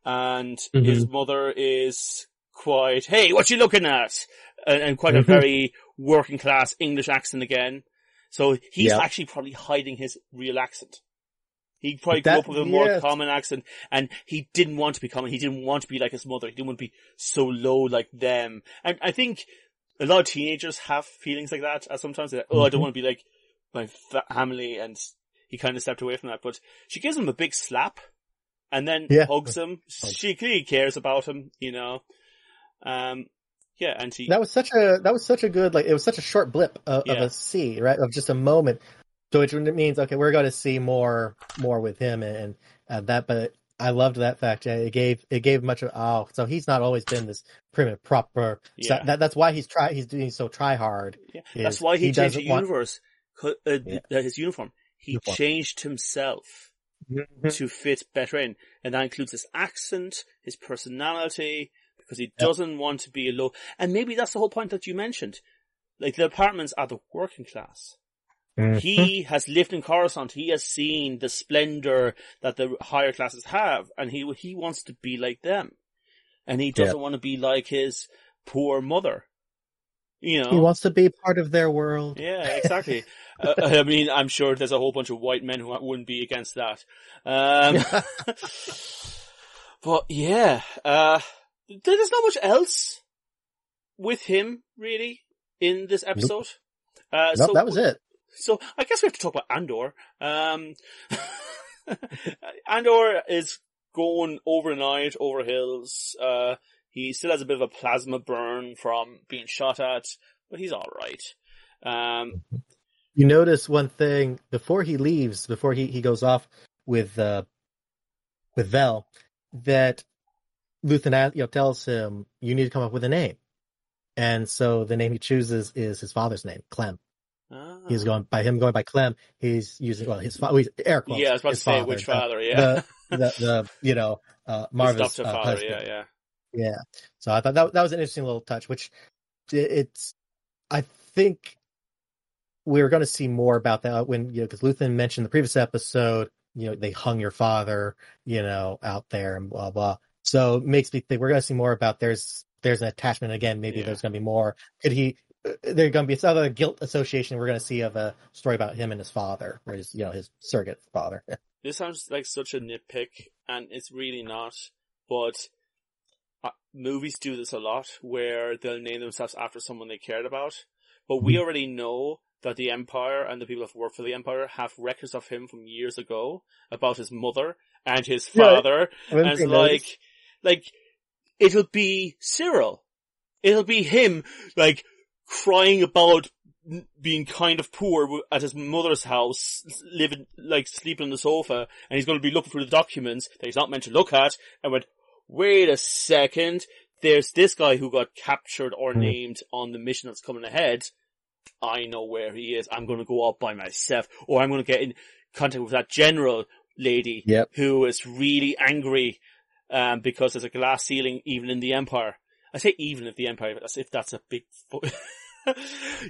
And Mhm. his mother is quite, hey, what you looking at? And, and quite a Mhm. very working class English accent again. So he's Yep. actually probably hiding his real accent. He probably That- grew up with a more yes. common accent and he didn't want to be common. He didn't want to be like his mother. He didn't want to be so low like them. And I think a lot of teenagers have feelings like that. Uh, sometimes like, oh, I don't Mhm. want to be like my family. And he kind of stepped away from that. But she gives him a big slap and then Yeah. hugs him. She clearly cares about him, you know. Um, yeah, and she That was such a that was such a good like it was such a short blip of, of Yeah. a see right of just a moment, so which means okay we're going to see more more with him and uh, that but I loved that fact it gave it gave much of oh so he's not always been this prim and proper so Yeah. that that's why he's try he's doing so try hard yeah, that's why he, he changed the doesn't want- universe, uh, Yeah. uh, his uniform. He Uniform. changed himself. To fit better in. And that includes his accent, his personality, because he doesn't want to be a low, and maybe that's the whole point that you mentioned. Like the apartments are the working class. Mhm. He has lived in Coruscant. He has seen the splendor that the higher classes have, and he he wants to be like them, and he doesn't want to be like his poor mother. You know, he wants to be part of their world yeah, exactly. uh, I mean, I'm sure there's a whole bunch of white men who wouldn't be against that. Um, but yeah, uh, there's not much else with him really in this episode. Uh, nope, so that was it so I guess we have to talk about Andor. Um, Andor is going overnight over hills. Uh, he still has a bit of a plasma burn from being shot at, but he's alright. Um, you notice one thing before he leaves, before he, he goes off with uh, with Vel, that Luthen you know, tells him you need to come up with a name, and so the name he chooses is his father's name, Clem. ah. He's going by him going by Clem. He's using well his father. Air quotes. yeah, I was about to say father, which the- father, yeah. The, the the you know uh, adoptive uh, father, husband. yeah, yeah. Yeah. So I thought that that was an interesting little touch, which it's I think we're going to see more about that when you know because Luthen mentioned the previous episode, you know, they hung your father, you know, out there and blah blah. So it makes me think we're going to see more about there's there's an attachment again. Maybe Yeah. there's going to be more. Could he? uh, There's going to be some other guilt association. We're going to see of a story about him and his father, or his you know his surrogate father. This sounds like such a nitpick, and it's really not. But uh, movies do this a lot, where they'll name themselves after someone they cared about. But we already know that the Empire and the people that work for the Empire have records of him from years ago about his mother and his father, and it's like, like it'll be Syril. It'll be him, like crying about being kind of poor at his mother's house, living like sleeping on the sofa, and he's going to be looking through the documents that he's not meant to look at, and went, "Wait a second, there's this guy who got captured or Hmm. named on the mission that's coming ahead. I know where he is. I'm going to go up by myself, or I'm going to get in contact with that general lady Yep. who is really angry um, because there's a glass ceiling even in the Empire. I say even if the Empire, as if that's a big,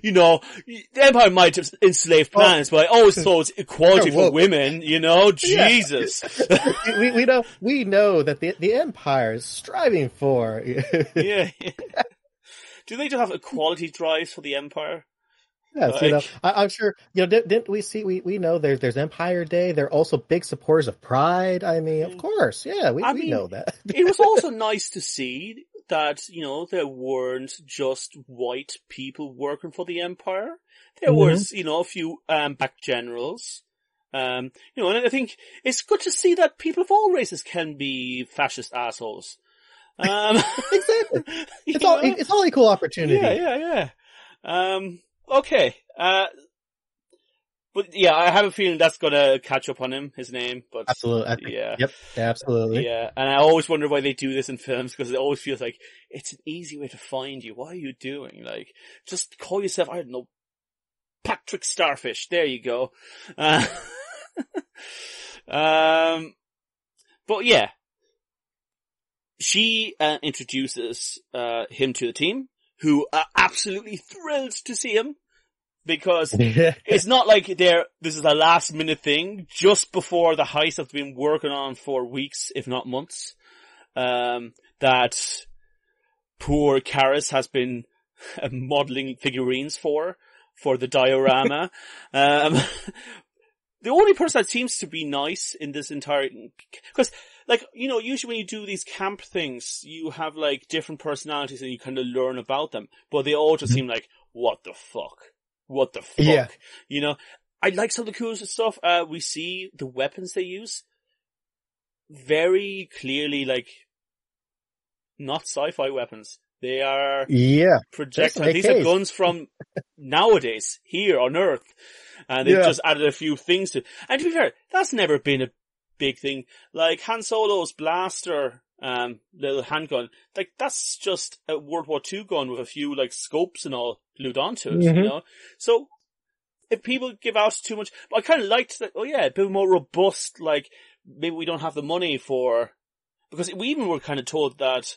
you know, the Empire might have enslaved Oh. but I always thought equality for women, you know, Yeah. Jesus. we, we know we know that the the empire is striving for yeah. Do they just have equality drives for the Empire? Yes, you know, I, I'm sure. You know, didn't, didn't we see? We we know there's there's Empire Day. They're also big supporters of Pride. I mean, of course, yeah, we, I we mean, know that. it was also nice to see that, you know, there weren't just white people working for the Empire. There Mhm. was, you know, a few, um, black generals. Um, you know, and I think it's good to see that people of all races can be fascist assholes. Um, exactly. It's all know? it's all equal opportunity. Yeah, yeah, yeah. Um, okay. Uh, but yeah, I have a feeling that's gonna catch up on him, his name, but Absolutely. Yeah. Yep. Absolutely. Yeah, and I always wonder why they do this in films because it always feels like it's an easy way to find you. What are you doing? Like, just call yourself, I don't know, Patrick Starfish. There you go. Uh, um, but yeah, she uh, introduces uh, him to the team. Who are absolutely thrilled to see him because it's not like they're, this is a last minute thing just before the heist have been working on for weeks, if not months. Um, that poor Karis has been modeling figurines for, for the diorama. um, the only person that seems to be nice in this entire, because like, you know, usually when you do these camp things, you have like different personalities and you kind of learn about them, but they all just Mhm. seem like, what the fuck? What the fuck? Yeah. You know, I like some of the coolest stuff. Uh, we see the weapons they use very clearly like not sci-fi weapons. They are yeah. projectile. These are guns from nowadays here on Earth, and they've Yeah. just added a few things to. And to be fair, that's never been a big thing. Like Han Solo's blaster, um, little handgun, like that's just a World War II gun with a few like scopes and all glued onto it. You Mhm. know, so if people give out too much, but I kind of liked that. Oh yeah, a bit more robust. Like maybe we don't have the money for because we even were kind of told that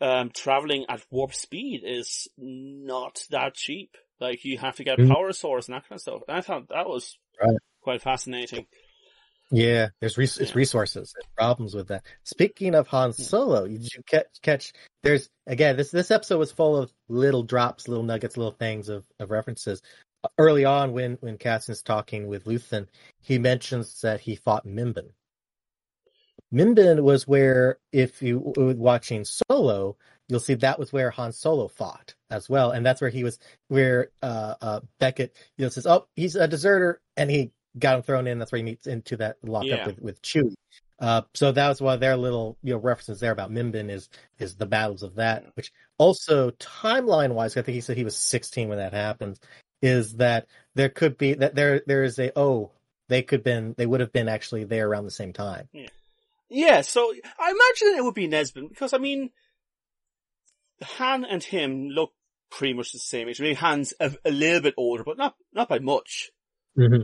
um, traveling at warp speed is not that cheap. Like you have to get a Mhm. power source and that kind of stuff. And I thought that was Right. quite fascinating. Yeah, there's res- it's resources, there's problems with that. Speaking of Han Solo, did you catch catch? There's again this this episode was full of little drops, little nuggets, little things of, of references. Early on, when when Cassian's talking with Luthen, he mentions that he fought Mimban. Mimban was where, if you were watching Solo, you'll see that was where Han Solo fought as well, and that's where he was, where uh, uh, Beckett, you know, says, "Oh, he's a deserter," and he got him thrown in. That's where he meets into that lockup Yeah. with with Chewie. Uh, so that was why their little you know references there about Mimban is is the battles of that, which also timeline wise, I think he said he was 16 when that happened. Is that there could be that there there is a oh they could been they would have been actually there around the same time. Yeah, so I imagine it would be Nesbin because I mean, Han and him look pretty much the same age. Maybe Han's a, a little bit older, but not not by much. Mm-hmm.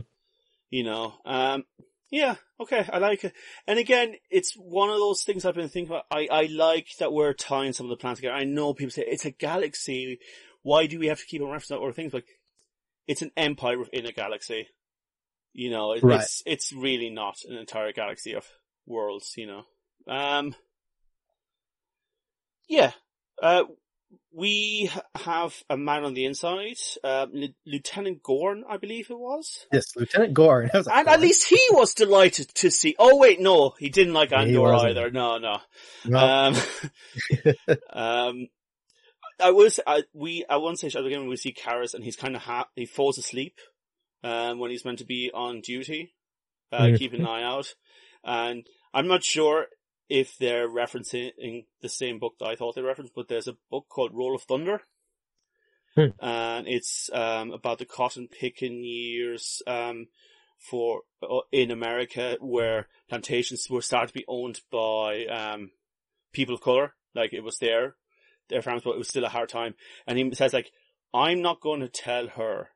You know, um, yeah, okay, I like it. And again, it's one of those things I've been thinking about. I, I like that we're tying some of the plans together. I know people say it's a galaxy. Why do we have to keep on referencing other things? Like, it's an empire within a galaxy. You know, it, Right. it's, it's really not an entire galaxy of worlds, you know. Um, yeah, uh, we have a man on the inside, uh, L- Lieutenant Gorn, I believe it was. Yes, Lieutenant Gorn. Like, And at least he was delighted to see. Oh wait, no, he didn't like Andor either. No, no. No. Um, um, I was, I, we, at one stage at the beginning we see Karis and he's kind of ha- he falls asleep, um, when he's meant to be on duty, uh, Mhm. keep an eye out. And I'm not sure if they're referencing the same book that I thought they referenced, but there's a book called Roll of Thunder. Hmm. And it's, um, about the cotton picking years, um, for, uh, in America where plantations were starting to be owned by, um, people of color. Like it was their, their farms, but it was still a hard time. And he says like, I'm not going to tell her.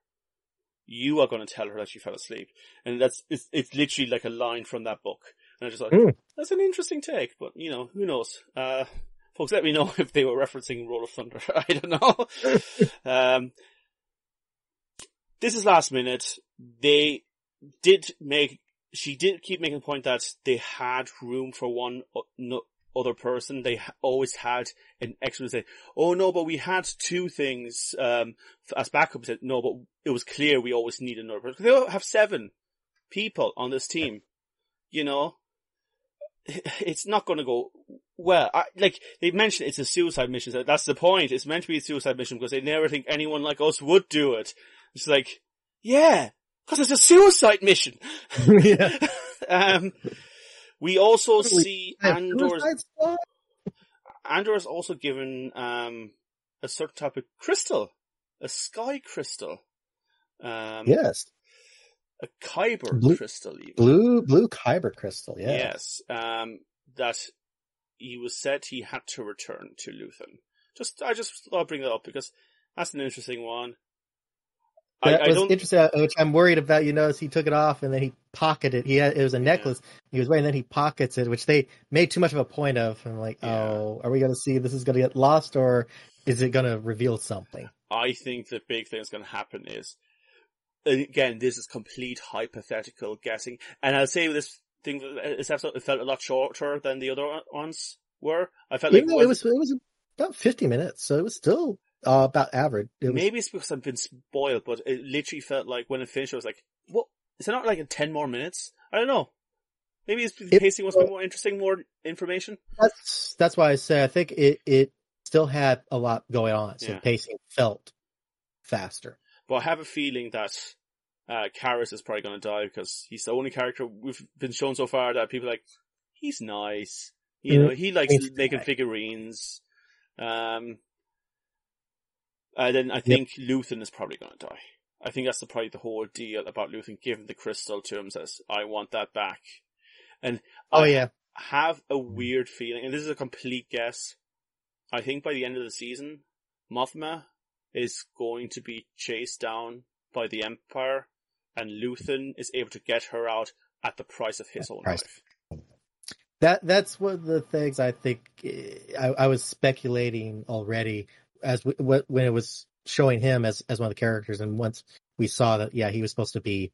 You are going to tell her that she fell asleep. And that's, it's, it's literally like a line from that book. And I just like, Hmm. that's an interesting take, but you know, who knows? Uh, folks, let me know if they were referencing Roll of Thunder. I don't know. um, this is last minute. They did make, she did keep making the point that they had room for one no, other person. They ha- always had an extra to say, oh no, but we had two things, um, as backup. Said, no, but it was clear we always need another person. They have seven people on this team. You know, it's not going to go well. I, like they mentioned, it's a suicide mission. So that's the point. It's meant to be a suicide mission because they never think anyone like us would do it. It's like, yeah, because it's a suicide mission. yeah. um, we also we see Andor's Andor is also given um a certain type of crystal, a sky crystal, um, Yes, a kyber Blue- crystal, even. blue blue kyber crystal. Yeah. Yes, um, that he was said he had to return to Luthen. Just, I just thought I'd bring that up because that's an interesting one. I, That I was don't. interesting, uh, which I'm worried about. You notice he took it off and then he pocketed. He had it was a necklace he was wearing. Then he pockets it, which they made too much of a point of. I'm like, Yeah. oh, are we going to see this is going to get lost, or is it going to reveal something? I think the big thing that's going to happen is, again, this is complete hypothetical guessing, and I'll say this thing, this episode it felt a lot shorter than the other ones were. I felt like Even though it was it was about fifty minutes, so it was still uh, about average. It was, maybe it's because I've been spoiled, but it literally felt like when it finished, I was like, "What? Is it not like in ten more minutes?" I don't know. Maybe it's the pacing was more interesting, more information. that's that's why I say I think it it still had a lot going on, so Yeah. pacing felt faster. But I have a feeling that uh, Karis is probably going to die because he's the only character we've been shown so far that people are like, he's nice. You Mhm. know, he likes making nice. figurines. Um, and then I think Luthen is probably going to die. I think that's the, probably the whole deal about Luthen giving the crystal to him says, I want that back. And Oh I yeah, have a weird feeling, and this is a complete guess. I think by the end of the season, Mothma is going to be chased down by the Empire, and Luthen is able to get her out at the price of his own price. life. that that's one of the things I think eh, I, I was speculating already as w- w- when it was showing him as as one of the characters, and once we saw that, yeah, he was supposed to be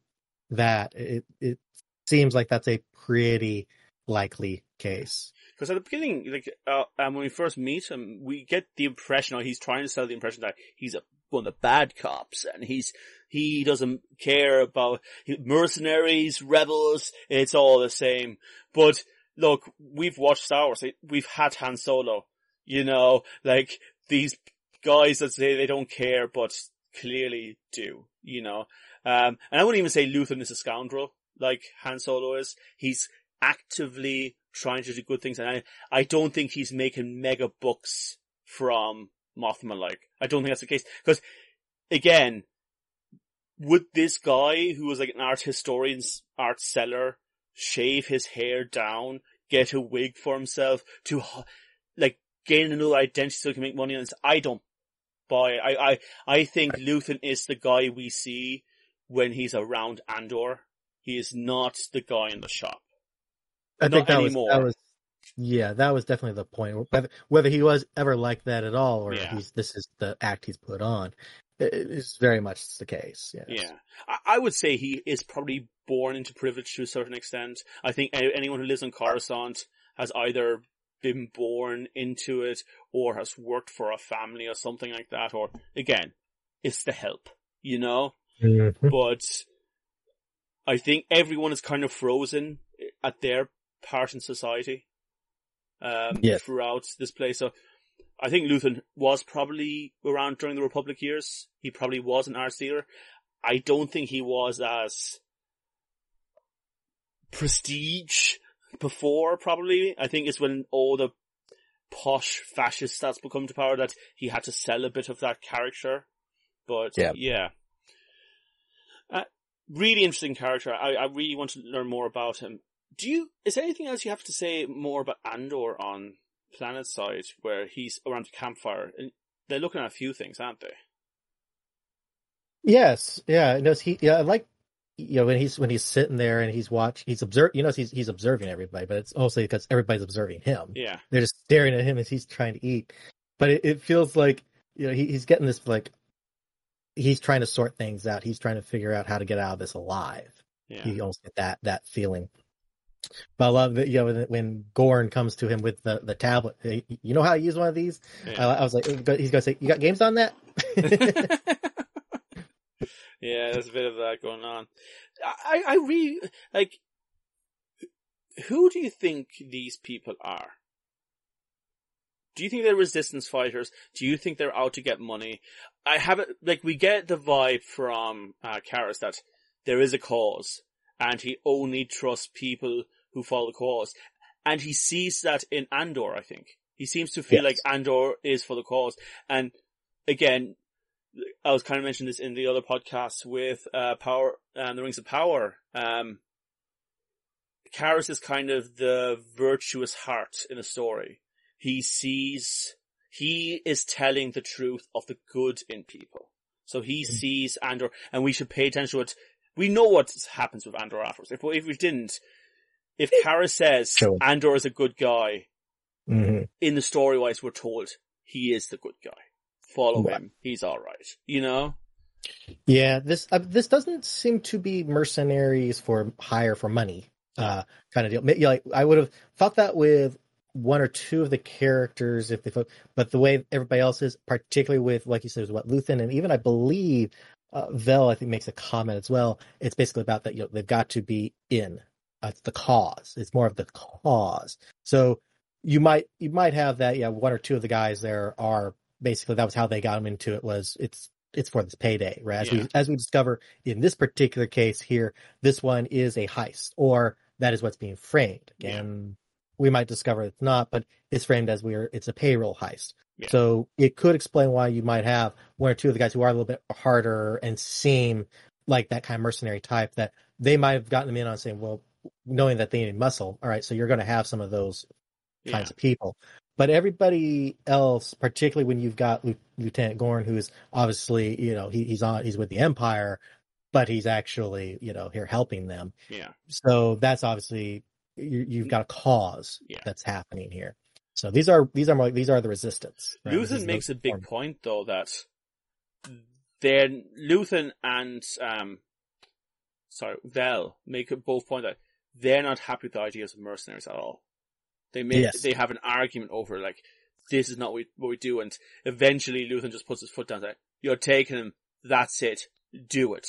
that. It it seems like that's a pretty likely case. Because at the beginning, like, uh, um, when we first meet him, we get the impression, or he's trying to sell the impression that he's a, one of the bad cops, and he's, he doesn't care about mercenaries, rebels, it's all the same. But, look, we've watched Star Wars, we've had Han Solo, you know, like, these guys that say they don't care, but clearly do, you know. Um, and I wouldn't even say Luthen is a scoundrel, like Han Solo is. He's actively trying to do good things, and I, I don't think he's making mega bucks from Mothma. Like, I don't think that's the case because, again, would this guy who was like an art historian's art seller shave his hair down, get a wig for himself to like gain another identity so he can make money on this? I don't buy. it. I I I think Luthen is the guy we see when he's around Andor. He is not the guy in the shop. I Not think that anymore. was that was yeah, that was definitely the point. Whether whether he was ever like that at all, or Yeah. he's this is the act he's put on, is very much the case. Yes. Yeah. I, I would say he is probably born into privilege to a certain extent. I think anyone who lives on Coruscant has either been born into it or has worked for a family or something like that, or again, it's the help, you know? Mhm. But I think everyone is kind of frozen at their part in society. Um, Yes. throughout this place. So I think Luthen was probably around during the Republic years. He probably was an art dealer. I don't think he was as prestige before, probably. I think it's when all the posh fascist stats become to power that he had to sell a bit of that character. But Yeah. yeah. Uh, really interesting character. I, I really want to learn more about him. Do you, is there anything else you have to say more about Andor on Planet Side where he's around the campfire? And they're looking at a few things, aren't they? Yes, yeah, no, he, yeah, I like, you know, when he's when he's sitting there and he's watch, he's observe, you know, he's he's observing everybody, but it's also because everybody's observing him. Yeah. They're just staring at him as he's trying to eat, but it, it feels like you know he, he's getting this like he's trying to sort things out. He's trying to figure out how to get out of this alive. Yeah. You almost get that that feeling. But I love that you know when, when Gorn comes to him with the the tablet. "Hey, You know how to use one of these? I, Yeah. I was like, he's gonna say, "You got games on that?" yeah, there's a bit of that going on. I, I really, like, who do you think these people are? Do you think they're resistance fighters? Do you think they're out to get money? I have it, like, we get the vibe from, uh, Karis that there is a cause, and he only trusts people who follow the cause. And he sees that in Andor, I think. He seems to feel Yes. like Andor is for the cause. And again, I was kind of mentioning this in the other podcasts with uh, Power and the Rings of Power. Um, Karis is kind of the virtuous heart in a story. He sees, he is telling the truth of the good in people. So he Mm. sees Andor, and we should pay attention to it. We know what happens with Andor afterwards. If, if we didn't, if Kara says Sure. Andor is a good guy, hmm in the story wise, we're told he is the good guy. follow him. He's all right. You know? Yeah, this uh, this doesn't seem to be mercenaries for hire for money uh kind of deal. Like I would have thought that with one or two of the characters if they but the way everybody else is particularly with like you said was what Luthen and even I believe uh, Vel I think makes a comment as well. It's basically about that you know they've got to be in. Uh, it's the cause. It's more of the cause. So you might you might have that yeah one or two of the guys there are basically that was how they got them into it was it's it's for this payday right as Yeah. we as we discover in this particular case here this one is a heist or that is what's being framed Yeah. and we might discover it's not but it's framed as we're it's a payroll heist Yeah. so it could explain why you might have one or two of the guys who are a little bit harder and seem like that kind of mercenary type that they might have gotten them in on saying well knowing that they need muscle all right so you're going to have some of those Yeah. kinds of people. But everybody else, particularly when you've got Lieutenant Gorn, who is obviously, you know, he, he's on, he's with the Empire, but he's actually, you know, here helping them. Yeah. So that's obviously you've got a cause Yeah. that's happening here. So these are these are more, these are the resistance. right? Luthen makes a big form. point though that then Luthen and um sorry, Vel make a both point that they're not happy with the ideas of mercenaries at all. They make Yes. they have an argument over like this is not what we, what we do and eventually Luthen just puts his foot down says, You're taking him, that's it. Do it.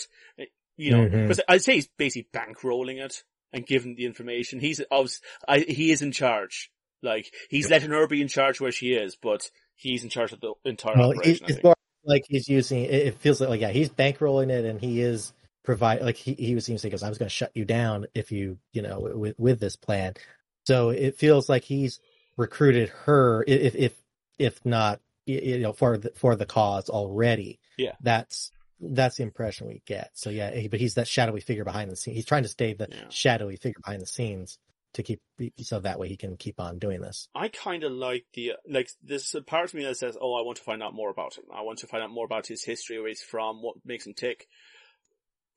You know, because I'd say he's basically bankrolling it and giving the information. He's obviously, I, he is in charge. Like, he's letting her be in charge where she is, but he's in charge of the entire Well, operation. I it's more like he's using. It, it feels like, like yeah, he's bankrolling it, and he is provide like he he was saying because I was going to shut you down if you you know with with this plan. So it feels like he's recruited her, if if if not you know for the for the cause already. Yeah. that's that's the impression we get. So yeah, he- but he's that shadowy figure behind the scenes. He's trying to stay the Yeah. shadowy figure behind the scenes to keep so that way he can keep on doing this. I kind of like the, like, there's a part of me that says, oh, I want to find out more about him. I want to find out more about his history, where he's from, what makes him tick.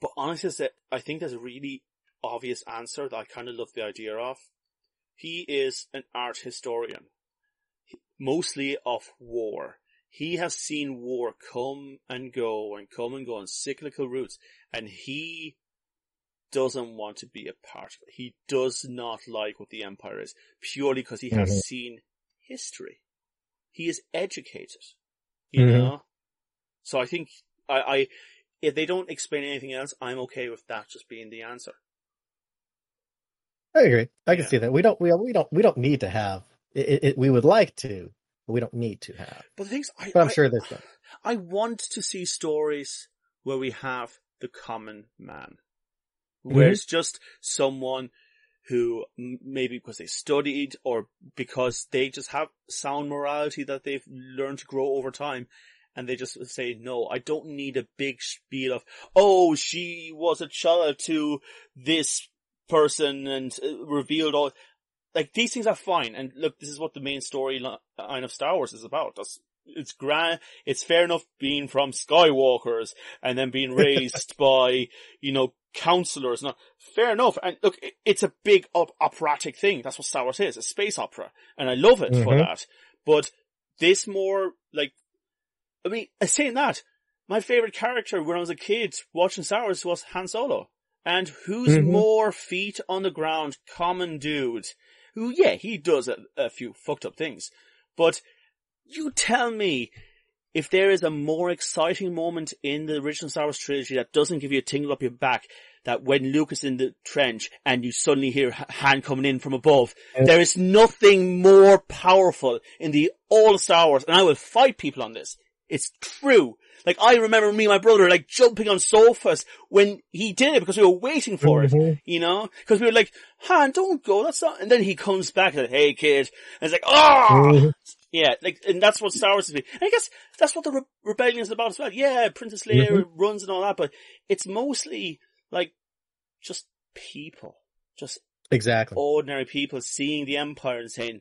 But honestly, that I think there's a really obvious answer that I kind of love the idea of. He is an art historian, mostly of war. He has seen war come and go and come and go on cyclical routes, and he doesn't want to be a part of it. He does not like what the Empire is, purely because he has Mhm. seen history. He is educated, you Mhm. know? So I think, I, I, if they don't explain anything else, I'm okay with that just being the answer. I agree. I can Yeah. see that. We don't. We we don't. We don't need to have. It, it, we would like to, we don't need to have. But the things I, But I'm I- sure there's. Some. I want to see stories where we have the common man. Where Mhm. it's just someone who maybe because they studied or because they just have sound morality that they've learned to grow over time. And they just say, no, I don't need a big spiel of, oh, she was a child to this person and uh, revealed all, like these things are fine. And look, this is what the main storyline of Star Wars is about. That's, it's grand, it's fair enough being from Skywalkers and then being raised by, you know, counselors. Not fair enough. And look, it- it's a big op- operatic thing. That's what Star Wars is, a space opera. And I love it for Mhm. that. But this more like, I mean, uh, saying that, my favorite character when I was a kid watching Star Wars was Han Solo. And who's Mhm. more feet on the ground, common dude, who, yeah, he does a, a few fucked up things. But you tell me if there is a more exciting moment in the original Star Wars trilogy that doesn't give you a tingle up your back, that when Luke is in the trench and you suddenly hear H- Han coming in from above, Yeah. there is nothing more powerful in the all Star Wars, and I will fight people on this. It's true. Like I remember me and my brother like jumping on sofas when he did it because we were waiting for it Mhm. you know? Because we were like, Han, don't go, that's not, and then he comes back and, hey kid, and it's like, oh! Mhm. Yeah, like, and that's what Star Wars is. And I guess that's what the Re- Rebellion is about as well. Yeah, Princess Leia Mm-hmm. runs and all that, but it's mostly like, just people. Just Exactly. ordinary people seeing the Empire and saying,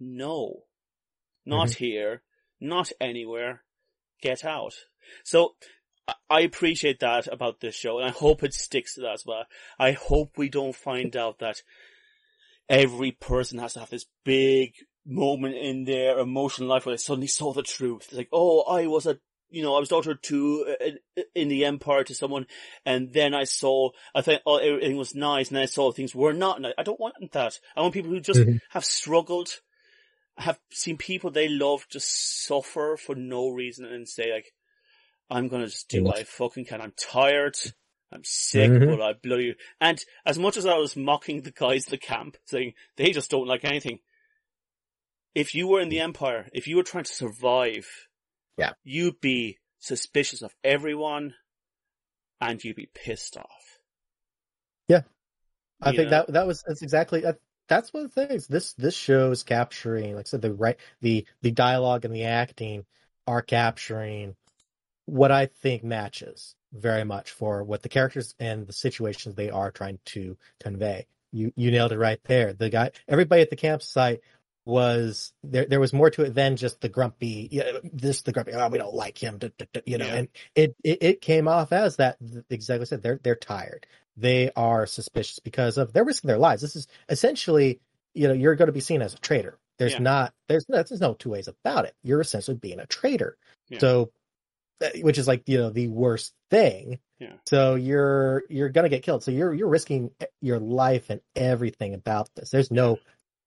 no, not Mm-hmm. here, not anywhere, get out. So, I- appreciate that about this show, and I hope it sticks to that as well. I hope we don't find out that every person has to have this big moment in their emotional life where they suddenly saw the truth. It's like, oh, I was a, you know, I was daughter to uh, in the empire to someone, and then I saw, I thought oh, everything was nice, and then I saw things were not. nice. I don't want that. I want people who just Mhm. have struggled, have seen people they love just suffer for no reason, and say like, I'm gonna just do what I fucking can. I'm tired. I'm sick, Mhm. but I bloody and as much as I was mocking the guys at the camp, saying they just don't like anything. If you were in the Empire, if you were trying to survive, Yeah. you'd be suspicious of everyone, and you'd be pissed off. Yeah. I You think know? that that was that's exactly that, that's one of the things. This this show is capturing, like I said, the right the the dialogue and the acting are capturing what I think matches very much for what the characters and the situations they are trying to convey. You you nailed it right there. The guy, everybody at the campsite was there. There was more to it than just the grumpy. Yeah, this the grumpy. Oh, we don't like him. duh, duh, duh," You know, Yeah. and it, it it came off as that. Exactly said. They're they're tired. They are suspicious because of they're risking their lives. This is essentially, you know, you're going to be seen as a traitor. There's Yeah. not there's no, there's no two ways about it. You're essentially being a traitor. Yeah. So, uh, which is like you know the worst thing. Yeah. So you're you're gonna get killed. So you're you're risking eh, your life and everything about this. There's no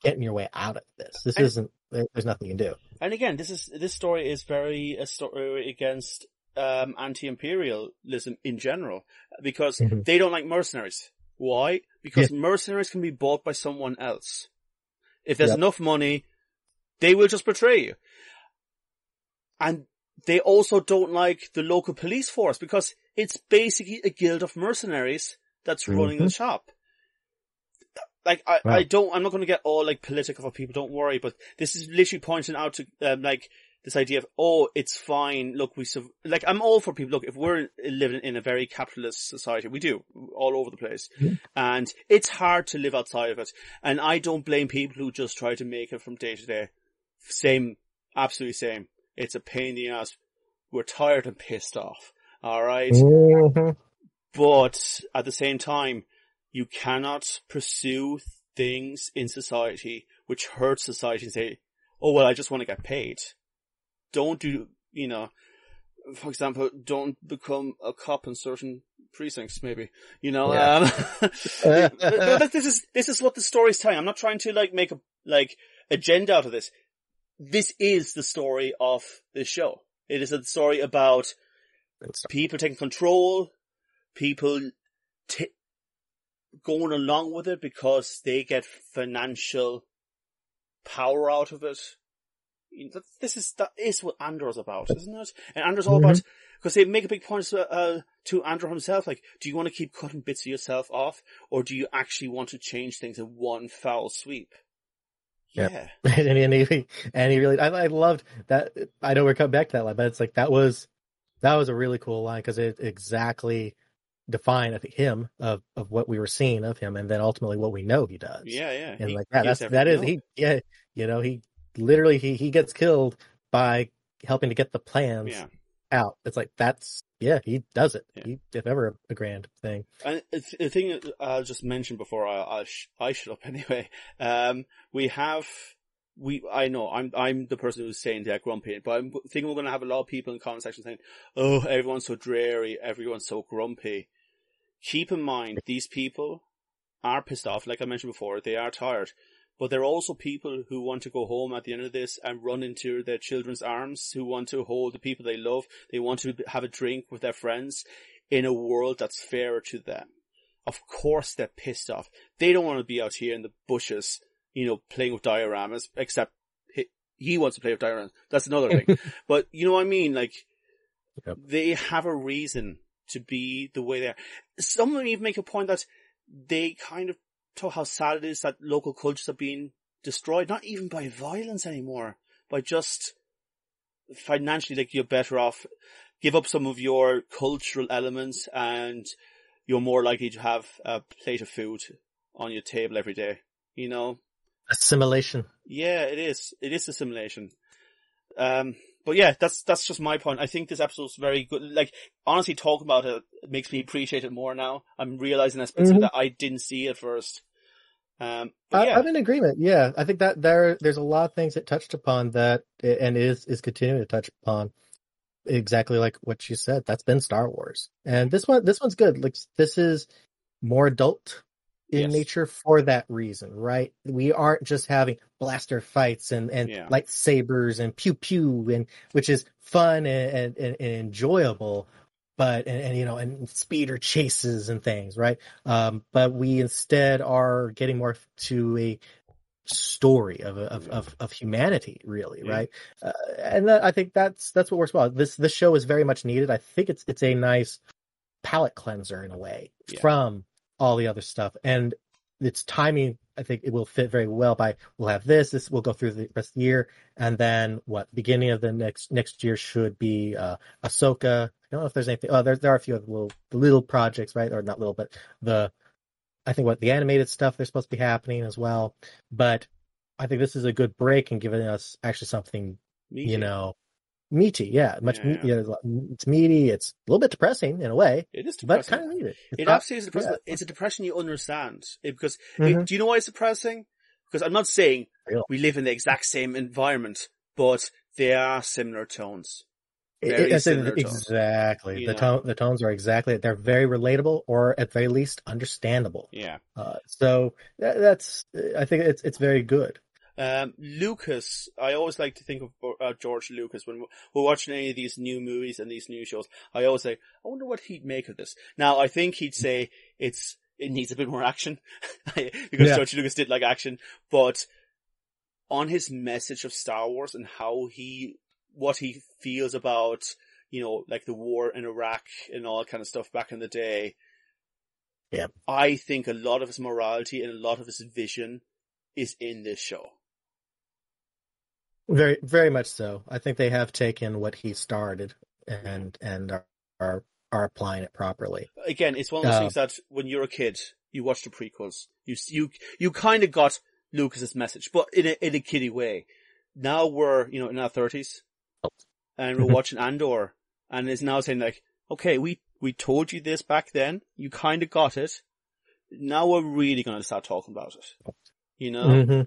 getting your way out of this. This And- isn't. There's nothing you can do. And again, this is this story is very uh, a story uh, against um, anti-imperialism in general because Mhm. they don't like mercenaries. Why? Because mercenaries can be bought by someone else. If there's enough money, they will just betray you. And they also don't like the local police force because it's basically a guild of mercenaries that's running the Mhm. shop. Like I, Wow. I don't, I'm not going to get all like political for people. Don't worry, but this is literally pointing out to um, like this idea of oh, it's fine. Look, we suv- like I'm all for people. Look, if we're living in a very capitalist society, we do all over the place, Mhm. and it's hard to live outside of it. And I don't blame people who just try to make it from day to day. Same, absolutely same. It's a pain in the ass. We're tired and pissed off. All right? Mhm. But at the same time, you cannot pursue things in society which hurt society and say, oh well, I just want to get paid. Don't do, you know, for example, don't become a cop in certain precincts, maybe. You know, Yeah. um, but- but this is, this is what the story's telling. I'm not trying to like make a, like, agenda out of this. This is the story of this show. It is a story about people taking control, people t- going along with it because they get financial power out of it. You know, This is that is what Andor's about, isn't it? And Andor's all about because they make a big point uh, uh, to Andor himself. Like, do you want to keep cutting bits of yourself off, or do you actually want to change things in one foul sweep? Yeah. Yeah, and, and he and he really I, I loved that i know we're coming back to that line but it's like that was that was a really cool line because it exactly defined I think, him of of what we were seeing of him and then ultimately what we know he does yeah, yeah. and He like gives that's that is he yeah you know he literally he he gets killed by helping to get the plans Yeah. out it's like that's yeah he does it Yeah. he if ever a grand thing And it's- the thing I'll just mention before I I, sh- I shut up anyway. Um, we have we I know I'm I'm the person who's saying they're grumpy, but I'm thinking we're going to have a lot of people in the comment section saying, "Oh, everyone's so dreary, everyone's so grumpy." Keep in mind, these people are pissed off. Like I mentioned before, they are tired. But there are also people who want to go home at the end of this and run into their children's arms, who want to hold the people they love. They want to have a drink with their friends in a world that's fairer to them. Of course they're pissed off. They don't want to be out here in the bushes, you know, playing with dioramas, except he, he wants to play with dioramas. That's another thing. but you know what I mean? Like, Yep. they have a reason to be the way they are. Some of them even make a point that they kind of talk how sad it is that local cultures are being destroyed, not even by violence anymore, by just financially, like you're better off, give up some of your cultural elements and you're more likely to have a plate of food on your table every day. You know? assimilation Yeah, it is. It is assimilation. Um, but yeah, that's, that's just my point. I think this episode's very good. Like, honestly, talking about it makes me appreciate it more now. I'm realizing aspects Mhm. that I didn't see at first. Um, I, yeah, I'm in agreement. Yeah, I think that there there's a lot of things that touched upon that, and is is continuing to touch upon exactly like what you said. That's been Star Wars, and this one this one's good. Like this is more adult in Yes. nature for that reason, right? We aren't just having blaster fights and and Yeah. lightsabers and pew pew and which is fun and and, and enjoyable. But and, and you know and speeder chases and things, right? Um, but we instead are getting more to a story of of of, of humanity, really, Yeah. right? Uh, and that, I think that's that's what works well. This this show is very much needed. I think it's it's a nice palate cleanser in a way Yeah. from all the other stuff, and its timing. I think it will fit very well. By we'll have this. This will go through the rest of the year, and then what? Beginning of the next next year should be uh, Ahsoka. I don't know if there's anything. Oh, there there are a few other little little projects, right? Or not little, but the I think what the animated stuff they're supposed to be happening as well. But I think this is a good break and giving us actually something Me you too. know meaty. Yeah, much Yeah, me- yeah, it's meaty. It's a little bit depressing in a way, it is but depressing. kind of needed. It's It not- absolutely is depressing. yeah. It's a depression you understand it, because Mhm. it, do you know why it's depressing? Because I'm not saying Real. we live in the exact same environment, but they are similar tones. Very it- similar tones. exactly. You the know? tone, the tones are exactly. They're very relatable, or at very least understandable. Yeah. Uh, so that, that's. I think it's it's very good. Um, Lucas, I always like to think of uh, George Lucas when we're watching any of these new movies and these new shows. I always say, I wonder what he'd make of this. Now, I think he'd say it's it needs a bit more action because Yeah. George Lucas did like action, but on his message of Star Wars and how he what he feels about you know like the war in Iraq and all that kind of stuff back in the day. Yeah. I think a lot of his morality and a lot of his vision is in this show. Very very much so. I think they have taken what he started and and are are, are applying it properly. again, it's one of those Uh, things that when you're a kid, you watch the prequels, you you you kind of got Lucas's message, but in a in a kiddie way. Now we're you know in our thirties, and we're Mhm. watching Andor, and it's now saying like, okay, we we told you this back then, you kind of got it. Now we're really going to start talking about it. You know? hmm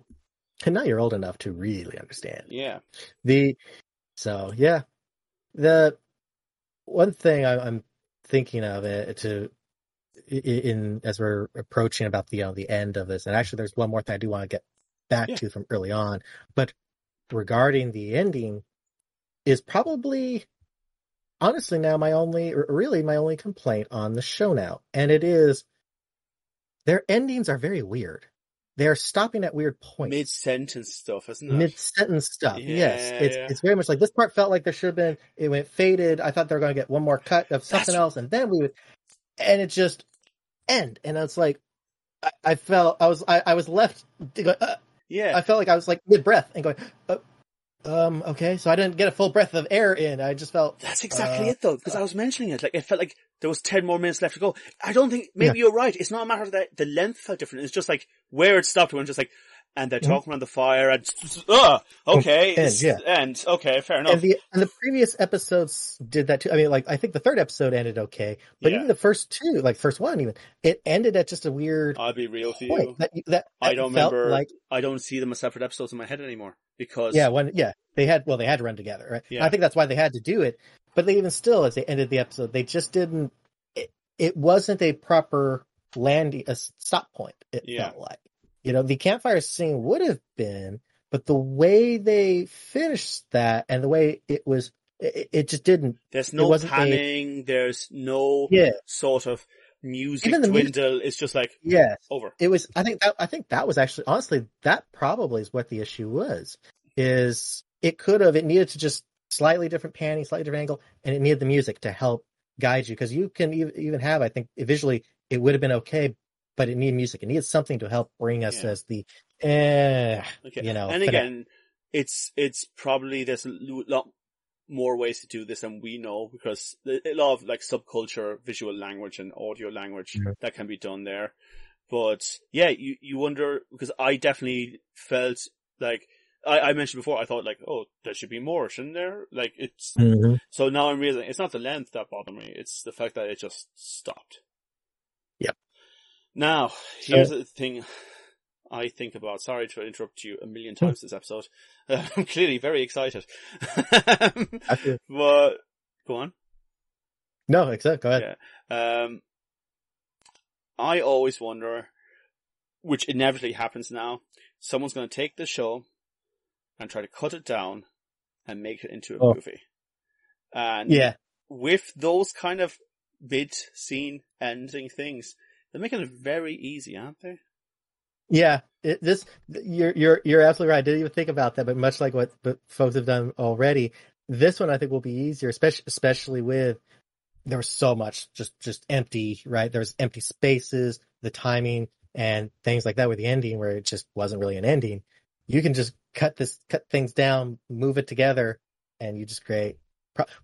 And now you're old enough to really understand. Yeah. The so yeah, the one thing I, I'm thinking of it to i- i- in as we're approaching about the you know, the end of this, and actually there's one more thing I do want to get back Yeah. to from early on, but regarding the ending is probably honestly now my only really my only complaint on the show now, and it is their endings are very weird. They are stopping at weird points Mid sentence stuff, isn't it? mid sentence stuff. yes, it's yeah. it's very much like this part felt like there should have been. It went faded. I thought they were going to get one more cut of something That's- else, and then we would, and it just end. And it's like I, I felt I was I, I was left. to go, uh, yeah. I felt like I was like mid breath and going, uh, um, okay. So I didn't get a full breath of air in. I just felt That's exactly Uh, it though, because I was mentioning it. Like it felt like there was ten more minutes left to go. I don't think maybe you're right. It's not a matter that the length felt different. It's just like where it stopped when just like, and they're Mhm. talking around the fire and uh okay, it's- yeah. end. Okay, fair enough. and the and the previous episodes did that too. I mean, like I think the third episode ended okay, but Yeah. even the first two, like first one, even it ended at just a weird I'll be real with you. point that that, I don't remember. like I don't see them as separate episodes in my head anymore because Yeah, when yeah, they had well, they had to run together, right? Yeah. I think that's why they had to do it. But they even still, as they ended the episode, they just didn't. It, it wasn't a proper landing, a stop point. It Yeah. felt like, you know, the campfire scene would have been, but the way they finished that and the way it was, it, it just didn't. there's no wasn't a- There's no Yeah, sort of music Even the music- dwindle. It's just like yeah. over. It was. I think that. I think that was actually honestly that probably is what the issue was. Is it could have it needed to just slightly different panning, slightly different angle, and it needed the music to help guide you because you can even have. I think visually it would have been okay, but it needed music. It needed something to help bring us Yeah. as the eh, Okay. you know. and again, it's it's probably there's a lot more ways to do this than we know because a lot of like subculture, visual language, and audio language Mhm. that can be done there. But yeah, you you wonder because I definitely felt like I, I mentioned before. I thought like, oh, there should be more, shouldn't there? Like it's Mhm. so now I'm realizing it's not the length that bothered me; it's the fact that it just stopped. Yep. Now So- here's the thing. I think about. Sorry to interrupt you a million times this episode. I'm clearly very excited. But go on. no, exactly. go ahead. Yeah. Um, I always wonder, which inevitably happens now. Someone's going to take the show and try to cut it down and make it into a Oh. movie. And Yeah, with those kind of mid scene ending things, they're making it very easy, aren't they? Yeah. It, this you're you're you're absolutely right. I didn't even think about that, but much like what folks have done already, this one I think will be easier, especially especially with there was so much just just empty, right? There was empty spaces, the timing, and things like that with the ending where it just wasn't really an ending. You can just cut this, cut things down, move it together, and you just create.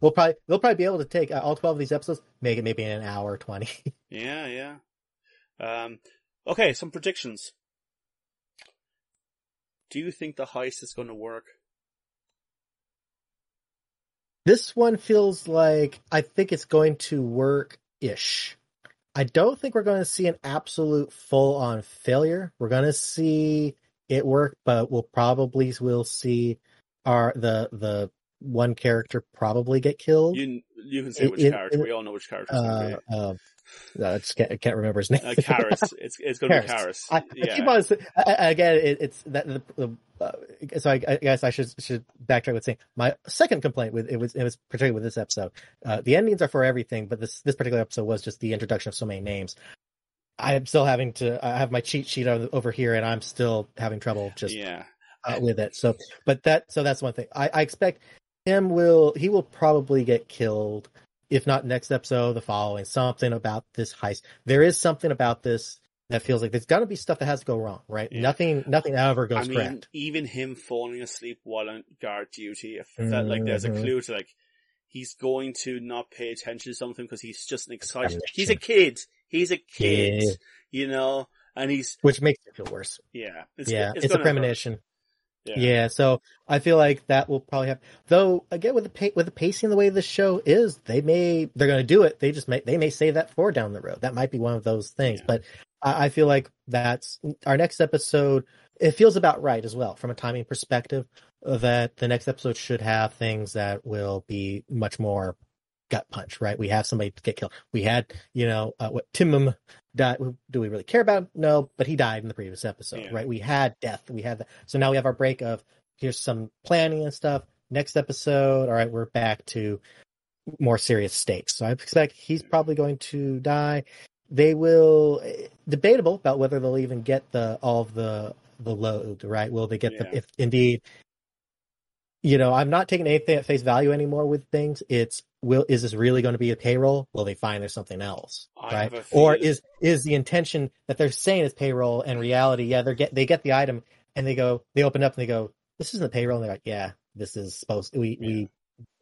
We'll probably they'll probably be able to take uh, all twelve of these episodes, make it maybe in an hour twenty. Yeah, yeah. Um, okay, some predictions. Do you think the heist is going to work? This one feels like I think it's going to work ish. I don't think we're going to see an absolute full on failure. We're going to see it work, but we'll probably will see our the the one character probably get killed. You you can say which It- character. it- we all know which character. Uh, to uh, I just can't, I can't remember his name. be. Uh, Karis. It's it's going to be Karis. I, I keep on I, again. It, it's that the, the uh, so I, I guess I should should backtrack with saying my second complaint with it was it was particularly with this episode. Uh, the endings are for everything, but this this particular episode was just the introduction of so many names. I am still having to. I have my cheat sheet over, over here, and I'm still having trouble just yeah. uh, with it. So, but that so that's one thing. I, I expect him will he will probably get killed if not next episode, the following. Something about this heist. There is something about this that feels like there's got to be stuff that has to go wrong, right? Yeah. Nothing, nothing ever goes I mean, correct. even him falling asleep while on guard duty, if that like there's a Mhm. clue to like he's going to not pay attention to something because he's just an excited. He's a kid. He's a kid. Yeah. You know, and he's Which makes it feel worse. yeah. It's, yeah, it's, it's, a gonna hurt. Yeah. Yeah. so I feel like that will probably have. Though again, with the pa- with the pacing, the way this show is, they may they're going to do it. They just may they may save that for down the road. That might be one of those things. Yeah. But I, I feel like that's our next episode. It feels about right as well from a timing perspective. That the next episode should have things that will be much more gut punch. Right? We have somebody to get killed. We had you know uh, what Timum died. Do we really care about? him? No, but he died in the previous episode. Yeah. Right? We had death. We had that. So now we have our break of here's some planning and stuff. Next episode, all right, we're back to more serious stakes. So I expect he's probably going to die. They will eh, debatable about whether they'll even get the all of the the load, right? Will they get Yeah. the if indeed you know, I'm not taking anything at face value anymore with things. It's will is this really going to be a payroll? Will they find there's something else, I right? Or is is the intention that they're saying is payroll and reality? Yeah, they get they get the item and they go they open up and they go this isn't a payroll and they're like yeah this is supposed we we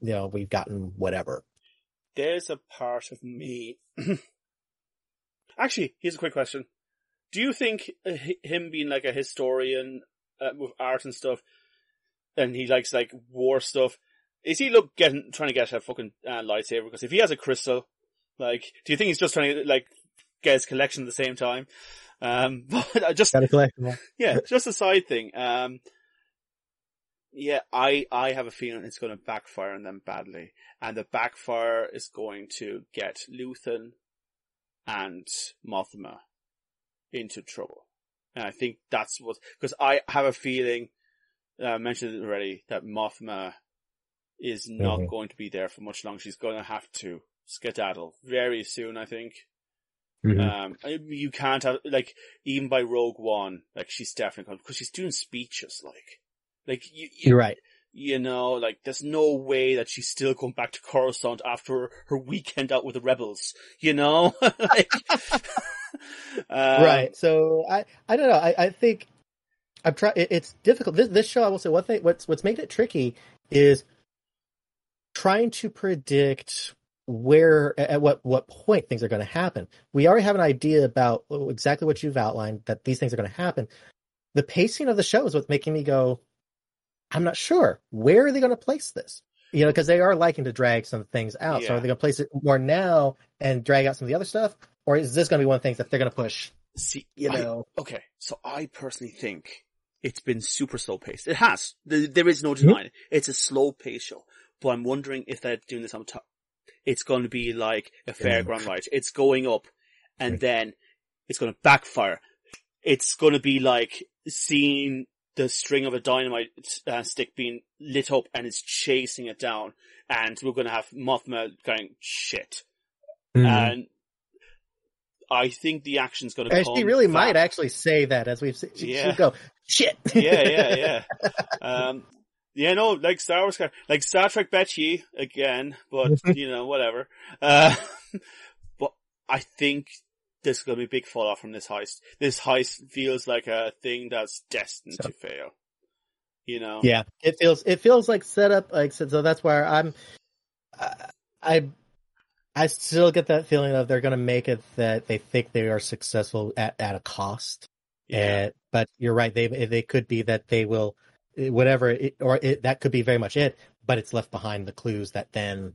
you know we've gotten whatever. There's a part of me. Actually, here's a quick question: Do you think uh, him being like a historian uh, with art and stuff, and he likes like war stuff, is he look getting trying to get a fucking uh, lightsaber? Because if he has a crystal, like, do you think he's just trying to like get his collection at the same time? Um, but I just Got to collect yeah, just a side thing. Um, yeah, I, I have a feeling it's going to backfire on them badly. And the backfire is going to get Luthen and Mothma into trouble. And I think that's what, because I have a feeling, uh, I mentioned it already, that Mothma is not Mhm. going to be there for much longer. She's going to have to skedaddle very soon, I think. Mhm. Um, you can't have like even by Rogue One, like she's definitely because she's doing speeches, like, like you, you, You're right. you know, like there's no way that she's still going back to Coruscant after her weekend out with the rebels, you know, like, um, right. So I I don't know. I I think I'm trying. It, it's difficult. This this show, I will say, one thing. What's what's making it tricky is trying to predict where at what what point things are going to happen. We already have an idea about exactly what you've outlined that these things are going to happen. The pacing of the show is what's making me go. I'm not sure where are they going to place this. You know, because they are liking to drag some things out. So are they going to place it more now and drag out some of the other stuff, or is this going to be one of the things that they're going to push See, You I- know, okay, so I personally think it's been super slow paced. It has. There, is no denying it. It's a slow paced show. But I'm wondering if they're doing this on top. It's going to be like a fairground ride. It's going up and then it's going to backfire. It's going to be like seeing the string of a dynamite uh, stick being lit up and it's chasing it down. And we're going to have Mothma going, shit. Mm-hmm. And I think the action's going to she really might actually say that as we've seen. She, Yeah. she'd go, shit. yeah, yeah, yeah. Um, yeah, no, like Star Wars, like Star Trek Betchy again, but you know, whatever. Uh, but I think there's going to be a big fallout from this heist. This heist feels like a thing that's destined So- to fail. You know? Yeah, it feels it feels like setup. Like so, that's where I'm. I I, I still get that feeling of they're going to make it that they think they are successful at at a cost. Yeah. Uh, but you're right. They they could be that they will whatever it, or it, that could be very much it. But it's left behind the clues that then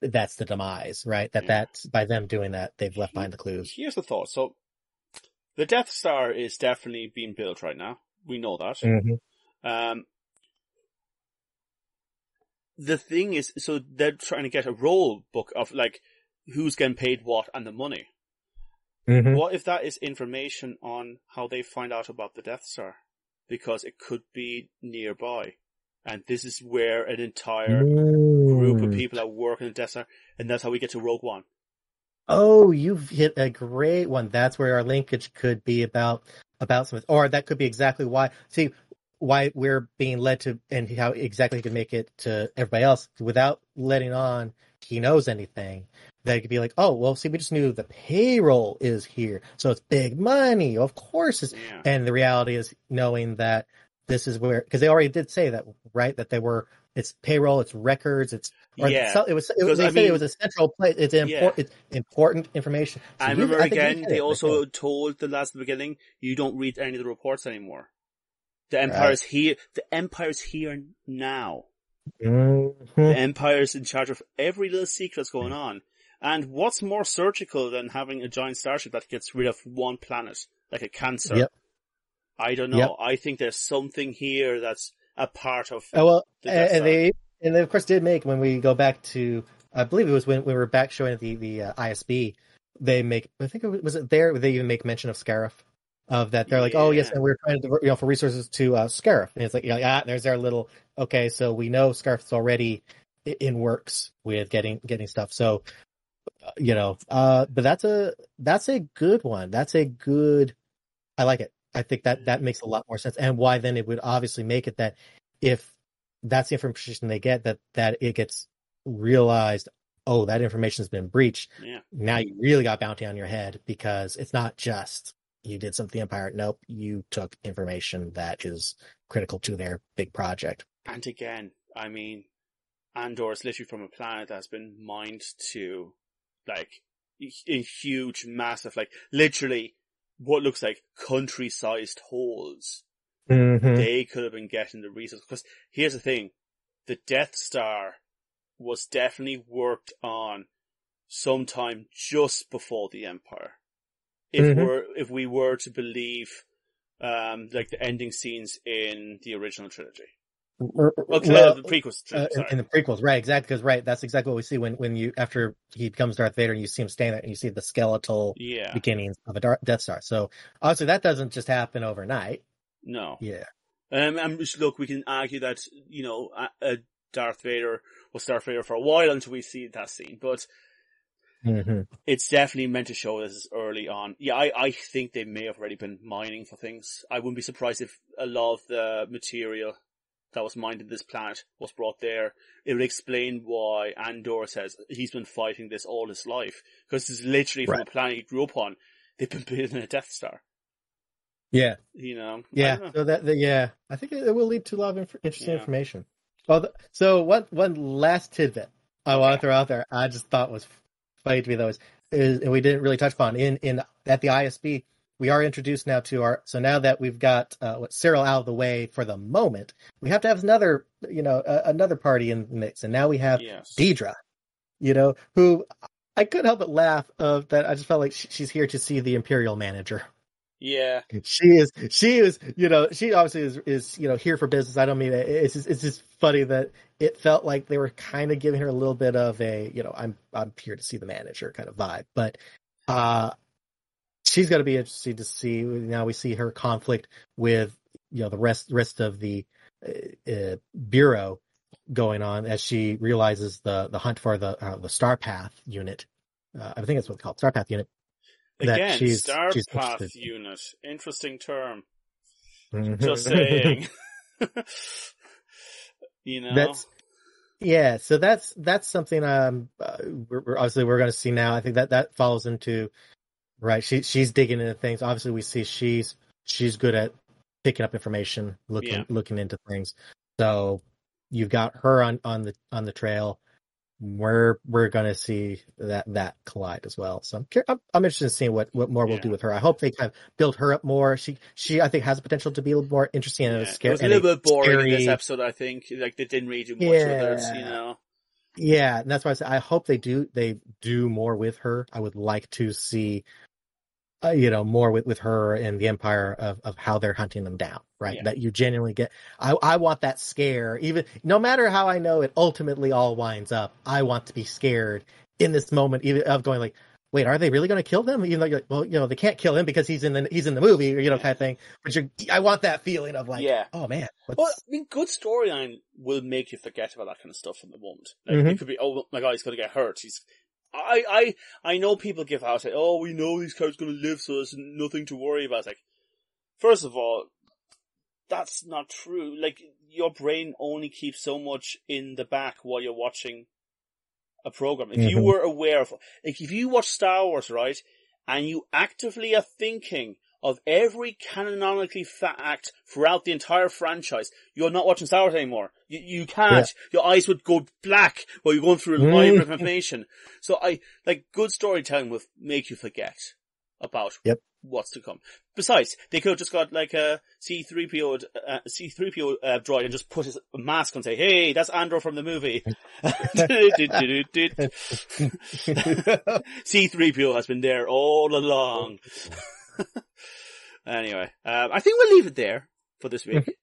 that's the demise, right? That Yeah. that's by them doing that they've left behind the clues. Here's the thought. So, the Death Star is definitely being built right now. We know that. Mm-hmm. Um, the thing is, so they're trying to get a roll book of like who's getting paid what and the money. Mm-hmm. What if that is information on how they find out about the Death Star? Because it could be nearby. And this is where an entire group of people that work in the Death Star, and that's how we get to Rogue One. Oh, you've hit a great one. That's where our linkage could be about about some, or that could be exactly why. See why we're being led to, and how exactly he can make it to everybody else without letting on he knows anything. That could be like, oh, well, see, we just knew the payroll is here, so it's big money. Of course, it's Yeah. and the reality is knowing that this is where because they already did say that right that they were it's payroll it's records it's Yeah. it was it, was they I said it was a central place it's Yeah. important it's important information So I remember you again, they also told the last the beginning, you don't read any of the reports anymore. The Empire's here, the Empire's here now. Mhm. The Empire's in charge of every little secret that's going on. And what's more surgical than having a giant starship that gets rid of one planet, like a cancer? Yep. I don't know. Yep. I think there's something here that's a part of, Oh, well, The and, Death and Star. they and they of course did make when we go back to I believe it was when we were back showing the the uh, ISB. They make I think it was, was it there they even make mention of Scarif of that they're like oh yes and we're trying to you know for resources to uh, Scarif. And it's like you know, ah there's our little okay so we know Scarif's already in works with getting getting stuff so uh, you know uh but that's a that's a good one. That's a good I like it. I think that that makes a lot more sense. And why then it would obviously make it that if that's the information they get that that it gets realized oh that information has been breached. Yeah. now you really got bounty on your head because it's not just you did something to empire nope you took information that is critical to their big project And again, I mean, Andor is literally from a planet that's been mined to, like, in huge, massive, like, literally, what looks like country-sized holes. mm-hmm. They could have been getting the resources. Because here's the thing, the Death Star was definitely worked on sometime just before the Empire. If Mhm. we're, if we were to believe, um, like the ending scenes in the original trilogy. Well, Well, the prequels. uh, in the prequels, right? Exactly, because right, that's exactly what we see when when you after he becomes Darth Vader and you see him standing there and you see the skeletal yeah. beginnings of a Death Star. So obviously that doesn't just happen overnight. No. Yeah, Um, and look, we can argue that you know, a Darth Vader was Darth Vader for a while until we see that scene, but mm-hmm. it's definitely meant to show this early on. Yeah, I, I think they may have already been mining for things. I wouldn't be surprised if a lot of the material that was mined in this planet was brought there. It would explain why Andor says he's been fighting this all his life. Because it's literally from Right. a planet he grew up on. They've been building a Death Star. yeah, You know? Yeah. know. So that, that yeah, I think it, it will lead to a lot of inf- interesting Yeah. information. Well, so one one last tidbit I want to throw out there. I just thought was funny to me though is, is and we didn't really touch upon in in at the ISB. We are introduced now to our so now that we've got uh, what Syril out of the way for the moment, we have to have another you know uh, another party in the mix, and now we have Yes. Dedra, you know, who I couldn't help but laugh of that. I just felt like she's here to see the Imperial manager. Yeah. She is, she is, you know, she obviously is, is, you know, here for business. I don't mean it. It's just, it's just funny that it felt like they were kind of giving her a little bit of a, you know, I'm, I'm here to see the manager kind of vibe, but, uh, she's going to be interesting to see. Now we see her conflict with, you know, the rest, rest of the, uh, uh, bureau going on as she realizes the, the hunt for the, uh, the Star Path unit. Uh, I think that's what it's called, Star Path unit that Again, she's- Star she's Path interested. unit. Interesting term. Just saying. you know? That's yeah. So that's that's something um uh, we're, we're obviously we're going to see now. I think that that follows into right. She she's digging into things. Obviously, we see she's she's good at picking up information, looking Yeah. looking into things. So you've got her on on the on the trail. We're we're going to see that that collide as well. So I'm I'm, I'm interested in seeing what what more we'll do with her. I hope they kind of build her up more. She she I think has the potential to be a little more interesting and Yeah. a It was a little bit boring in this episode, I think. Like, they didn't really do much with it, you Yeah. know? Yeah, and that's why I say I hope they do they do more with her. I would like to see, uh, you know, more with with her and the Empire of of how they're hunting them down. Right, Yeah. that you genuinely get. I I want that scare, even no matter how I know it ultimately all winds up. I want to be scared in this moment, even of going like. Wait, are they really going to kill them? Even though you're like, well, you know, they can't kill him because he's in the he's in the movie, or you know, Yeah. kind of thing. But you're, I want that feeling of like, Yeah. oh man, what's- Well, I mean, good storyline will make you forget about that kind of stuff in the moment. Like, Mhm. it could be, oh my god, he's gonna get hurt. He's, I, I, I know people give out, say, oh, we know these characters gonna live, so there's nothing to worry about. It's like, first of all, that's not true. Like, your brain only keeps so much in the back while you're watching a program. If you Mhm. were aware of, like, if you watch Star Wars, right, and you actively are thinking of every canonically fat act throughout the entire franchise, you're not watching Star Wars anymore. You, you can't. Your eyes would go black while you're going through a line of Mm. information. So I, like, good storytelling will make you forget about Yep. what's to come. Besides, they could have just got like a C3PO, uh, C3PO uh, droid and just put his mask on and say, hey, that's Andro from the movie. C3PO has been there all along. anyway, um, I think we'll leave it there for this week.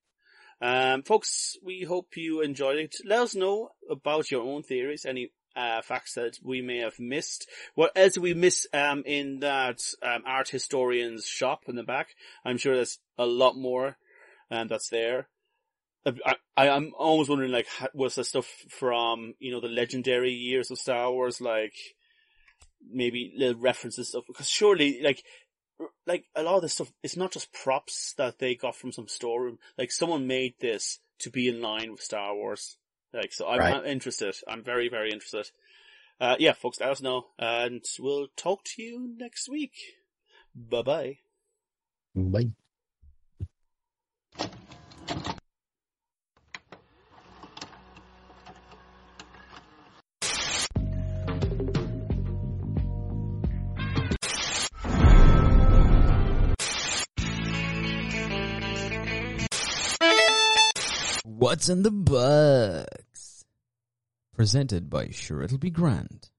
Um, folks, we hope you enjoyed it. Let us know about your own theories, any uh, facts that we may have missed. What else we miss um, in that um, art historian's shop in the back? I'm sure there's a lot more um, that's there. I, I, I'm always wondering, like, was the stuff from, you know, the legendary years of Star Wars, like, maybe little references stuff? Because surely, like, like, a lot of this stuff, it's not just props that they got from some storeroom. Like, someone made this to be in line with Star Wars. Like, so I'm, Right. I'm interested. I'm very, very interested. Uh, yeah, folks, let us know, and we'll talk to you next week. Bye bye. Bye. What's in the box? Presented by Sure It'll Be Grand.